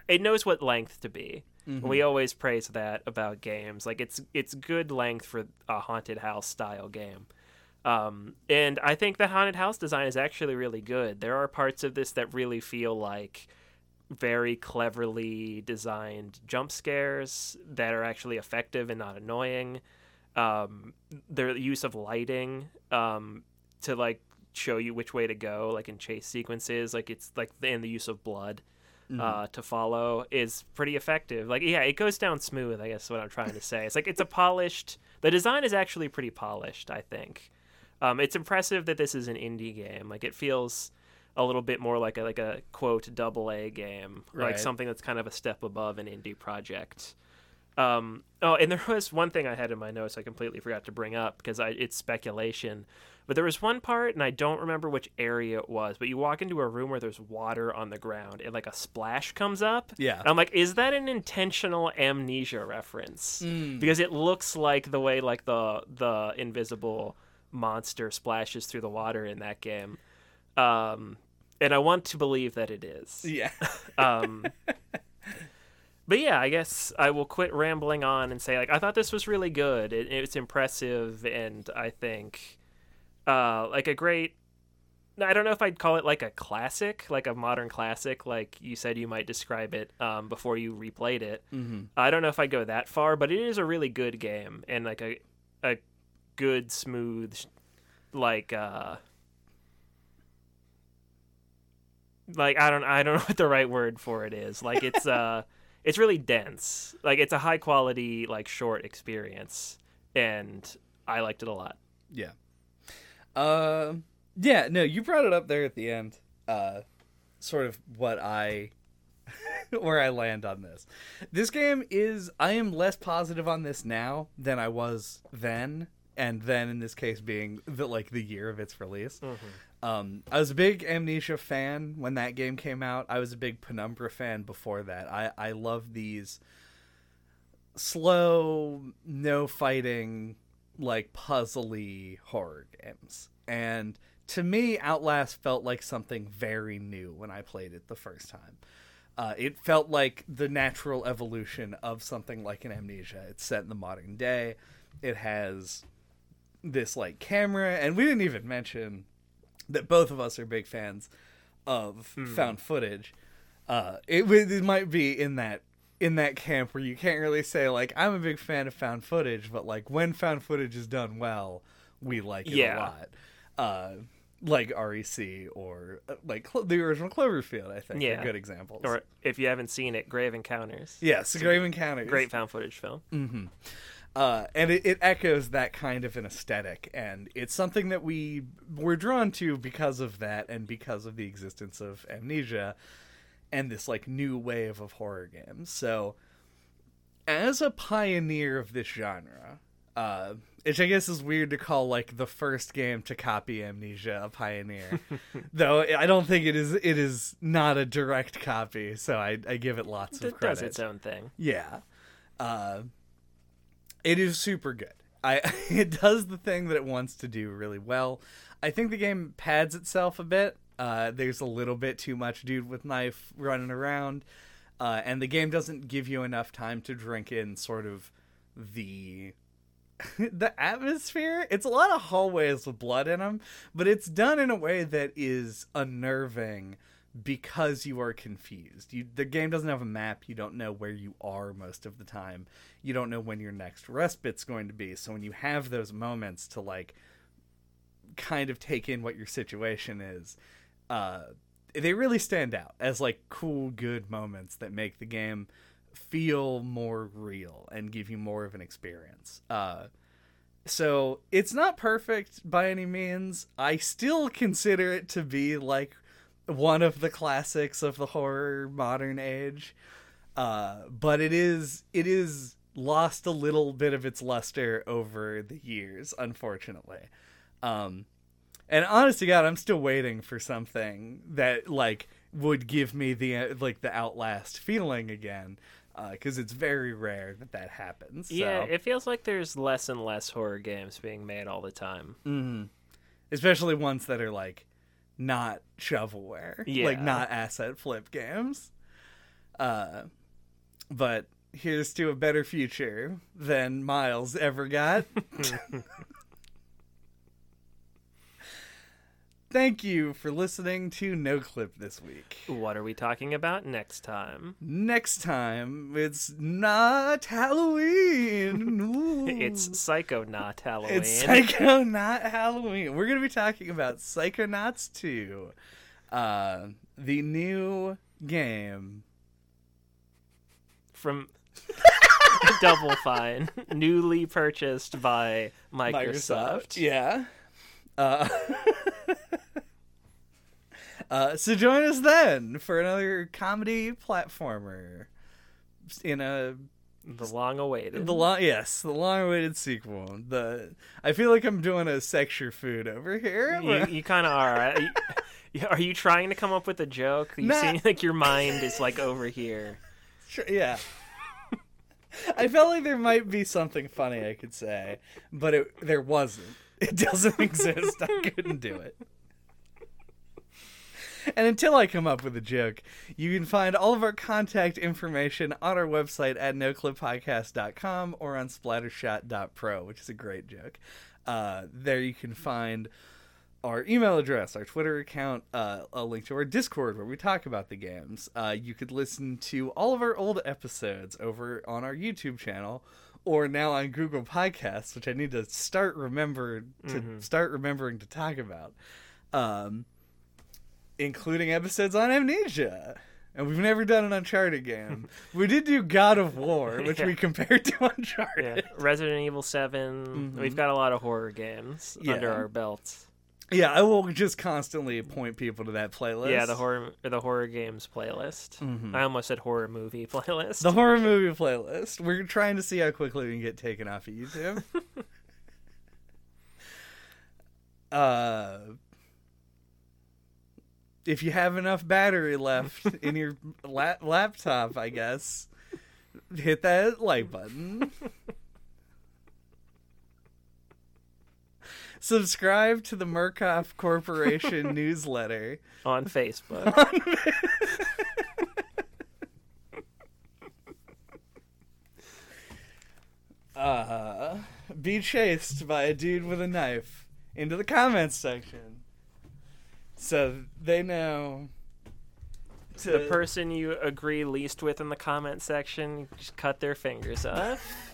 it knows what length to be. We always praise that about games. Like it's it's good length for a haunted house style game. Um, and I think the haunted house design is actually really good. There are parts of this that really feel like very cleverly designed jump scares that are actually effective and not annoying. Um, their use of lighting um, to like show you which way to go, like in chase sequences, like it's like and the use of blood uh, to follow is pretty effective. Like, yeah, it goes down smooth. I guess is what I'm trying to say. It's like it's a polished. The design is actually pretty polished. I think. Um, it's impressive that this is an indie game. Like, it feels a little bit more like a like a quote double A game, like something that's kind of a step above an indie project. Um, oh, and there was one thing I had in my notes I completely forgot to bring up because I, it's speculation. But there was one part, and I don't remember which area it was. But you walk into a room where there's water on the ground, and like a splash comes up. Yeah. And I'm like, is that an intentional amnesia reference? Because it looks like the way like the the invisible monster splashes through the water in that game. Um, and I want to believe that it is. Yeah. [laughs] Um, but yeah, I guess I will quit rambling on and say like I thought this was really good. It, it's impressive, and I think uh, like a great. I don't know if I'd call it like a classic, like a modern classic, like you said you might describe it um, before you replayed it. mm-hmm. I don't know if I'd go that far, but it is a really good game and like a a good smooth like uh like I don't I don't [laughs] know what the right word for it is. Like it's uh [laughs] it's really dense. Like it's a high quality like short experience and I liked it a lot. Yeah. Um. yeah. No, you brought it up there at the end. Uh, sort of what I, [laughs] where I land on this. This game is. I am less positive on this now than I was then, and then in this case being the like the year of its release. Um, I was a big Amnesia fan when that game came out. I was a big Penumbra fan before that. I I love these slow, no fighting, like puzzly horror games. And to me, Outlast felt like something very new when I played it the first time. Uh, it felt like the natural evolution of something like an Amnesia. It's set in the modern day. It has this like camera, and we didn't even mention that both of us are big fans of found footage. Uh, it, it might be in that in that camp where you can't really say like I'm a big fan of found footage, but like when found footage is done well, we like it Yeah. a lot. Uh, like REC or uh, like Clo- the original Cloverfield, I think Yeah. are good examples. Or if you haven't seen it, Grave Encounters. yes, Grave Encounters. Great found footage film. uh, and it, it echoes that kind of an aesthetic, and it's something that we were drawn to because of that, and because of the existence of amnesia, and this like new wave of horror games. So, as a pioneer of this genre, uh, which I guess is weird to call like the first game to copy Amnesia a pioneer, [laughs] though I don't think it is. It is not a direct copy, so I, I give it lots of It credit. does its own thing. Yeah. Uh, it is super good. I [laughs] it does the thing that it wants to do really well. I think the game pads itself a bit. Uh, there's a little bit too much dude with knife running around, uh, and the game doesn't give you enough time to drink in sort of the [laughs] the atmosphere. It's a lot of hallways with blood in them, but it's done in a way that is unnerving because you are confused. You the game doesn't have a map. You don't know where you are most of the time. You don't know when your next respite's going to be. So when you have those moments to like kind of take in what your situation is, uh they really stand out as like cool good moments that make the game feel more real and give you more of an experience. Uh so it's not perfect by any means. I still consider it to be like one of the classics of the horror modern age. Uh, but it is it is lost a little bit of its luster over the years, unfortunately. Um, and honest to God, I'm still waiting for something that like would give me the uh, like the Outlast feeling again, because it's very rare that that happens. So. Yeah, it feels like there's less and less horror games being made all the time. hmm Especially ones that are like not shovelware, like not asset flip games. Uh, but here's to a better future than Miles ever got. [laughs] [laughs] Thank you for listening to No Clip this week. What are we talking about next time? Next time, it's not Halloween. [laughs] It's Psycho Not Halloween. It's Psycho Not Halloween. We're going to be talking about Psychonauts 2, uh, the new game. From [laughs] Double Fine, newly purchased by Microsoft. Yeah. Uh, [laughs] Uh, so join us then for another comedy platformer in a The long awaited. the long yes the long awaited sequel. The I feel like I'm doing a sex your food over here. you, you kind of are. Are you, [laughs] are you trying to come up with a joke? You Nah. seem like your mind is like over here. Sure, yeah. I felt like there might be something funny I could say, but it there wasn't. It doesn't [laughs] exist. I couldn't do it. And until I come up with a joke, you can find all of our contact information on our website at noclippodcast.com or on splattershot.pro, which is a great joke. Uh, there you can find our email address, our Twitter account, uh, a link to our Discord where we talk about the games. Uh, you could listen to all of our old episodes over on our YouTube channel or now on Google Podcasts, which I need to start remember to start remembering to talk about, um, including episodes on Amnesia. And we've never done an Uncharted game. [laughs] we did do God of War, [laughs] which Yeah. we compared to Uncharted. Yeah. Resident Evil 7. We've got a lot of horror games Mm-hmm. Yeah. under our belts. Yeah, I will just constantly point people to that playlist. Yeah, the horror or the horror games playlist. I almost said horror movie [laughs] playlist. Mm-hmm. The horror movie playlist. We're trying to see how quickly we can get taken off of YouTube. uh, if you have enough battery left in your la- laptop, I guess, hit that like button. Subscribe to the Murkoff Corporation [laughs] newsletter. on Facebook. [laughs] uh, be chased by a dude with a knife into the comments section. So they know. To, the person you agree least with in the comment section, just cut their fingers off [laughs]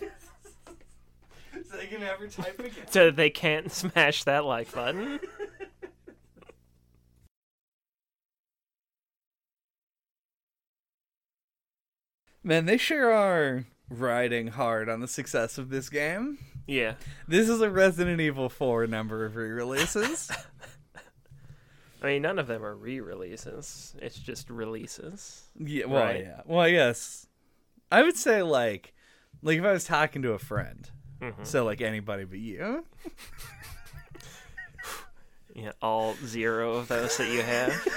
so they can never type again. so they can't smash that like button. [laughs] Man, they sure are riding hard on the success of this game. Yeah. This is a Resident Evil 4 number of re-releases. [laughs] I mean, none of them are re-releases. It's just releases. yeah, well, Right. yeah. Well, yes. I would say like like if I was talking to a friend. Mhm. So like anybody but you. [laughs] Yeah, all zero of those that you have. [laughs]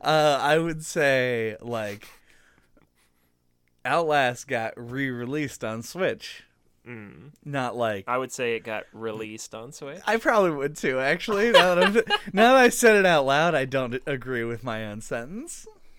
Uh, I would say like Outlast got re-released on Switch. Mm. Not like I would say it got released on Switch. I probably would too. Actually, now that, [laughs] now that I said it out loud, I don't agree with my own sentence.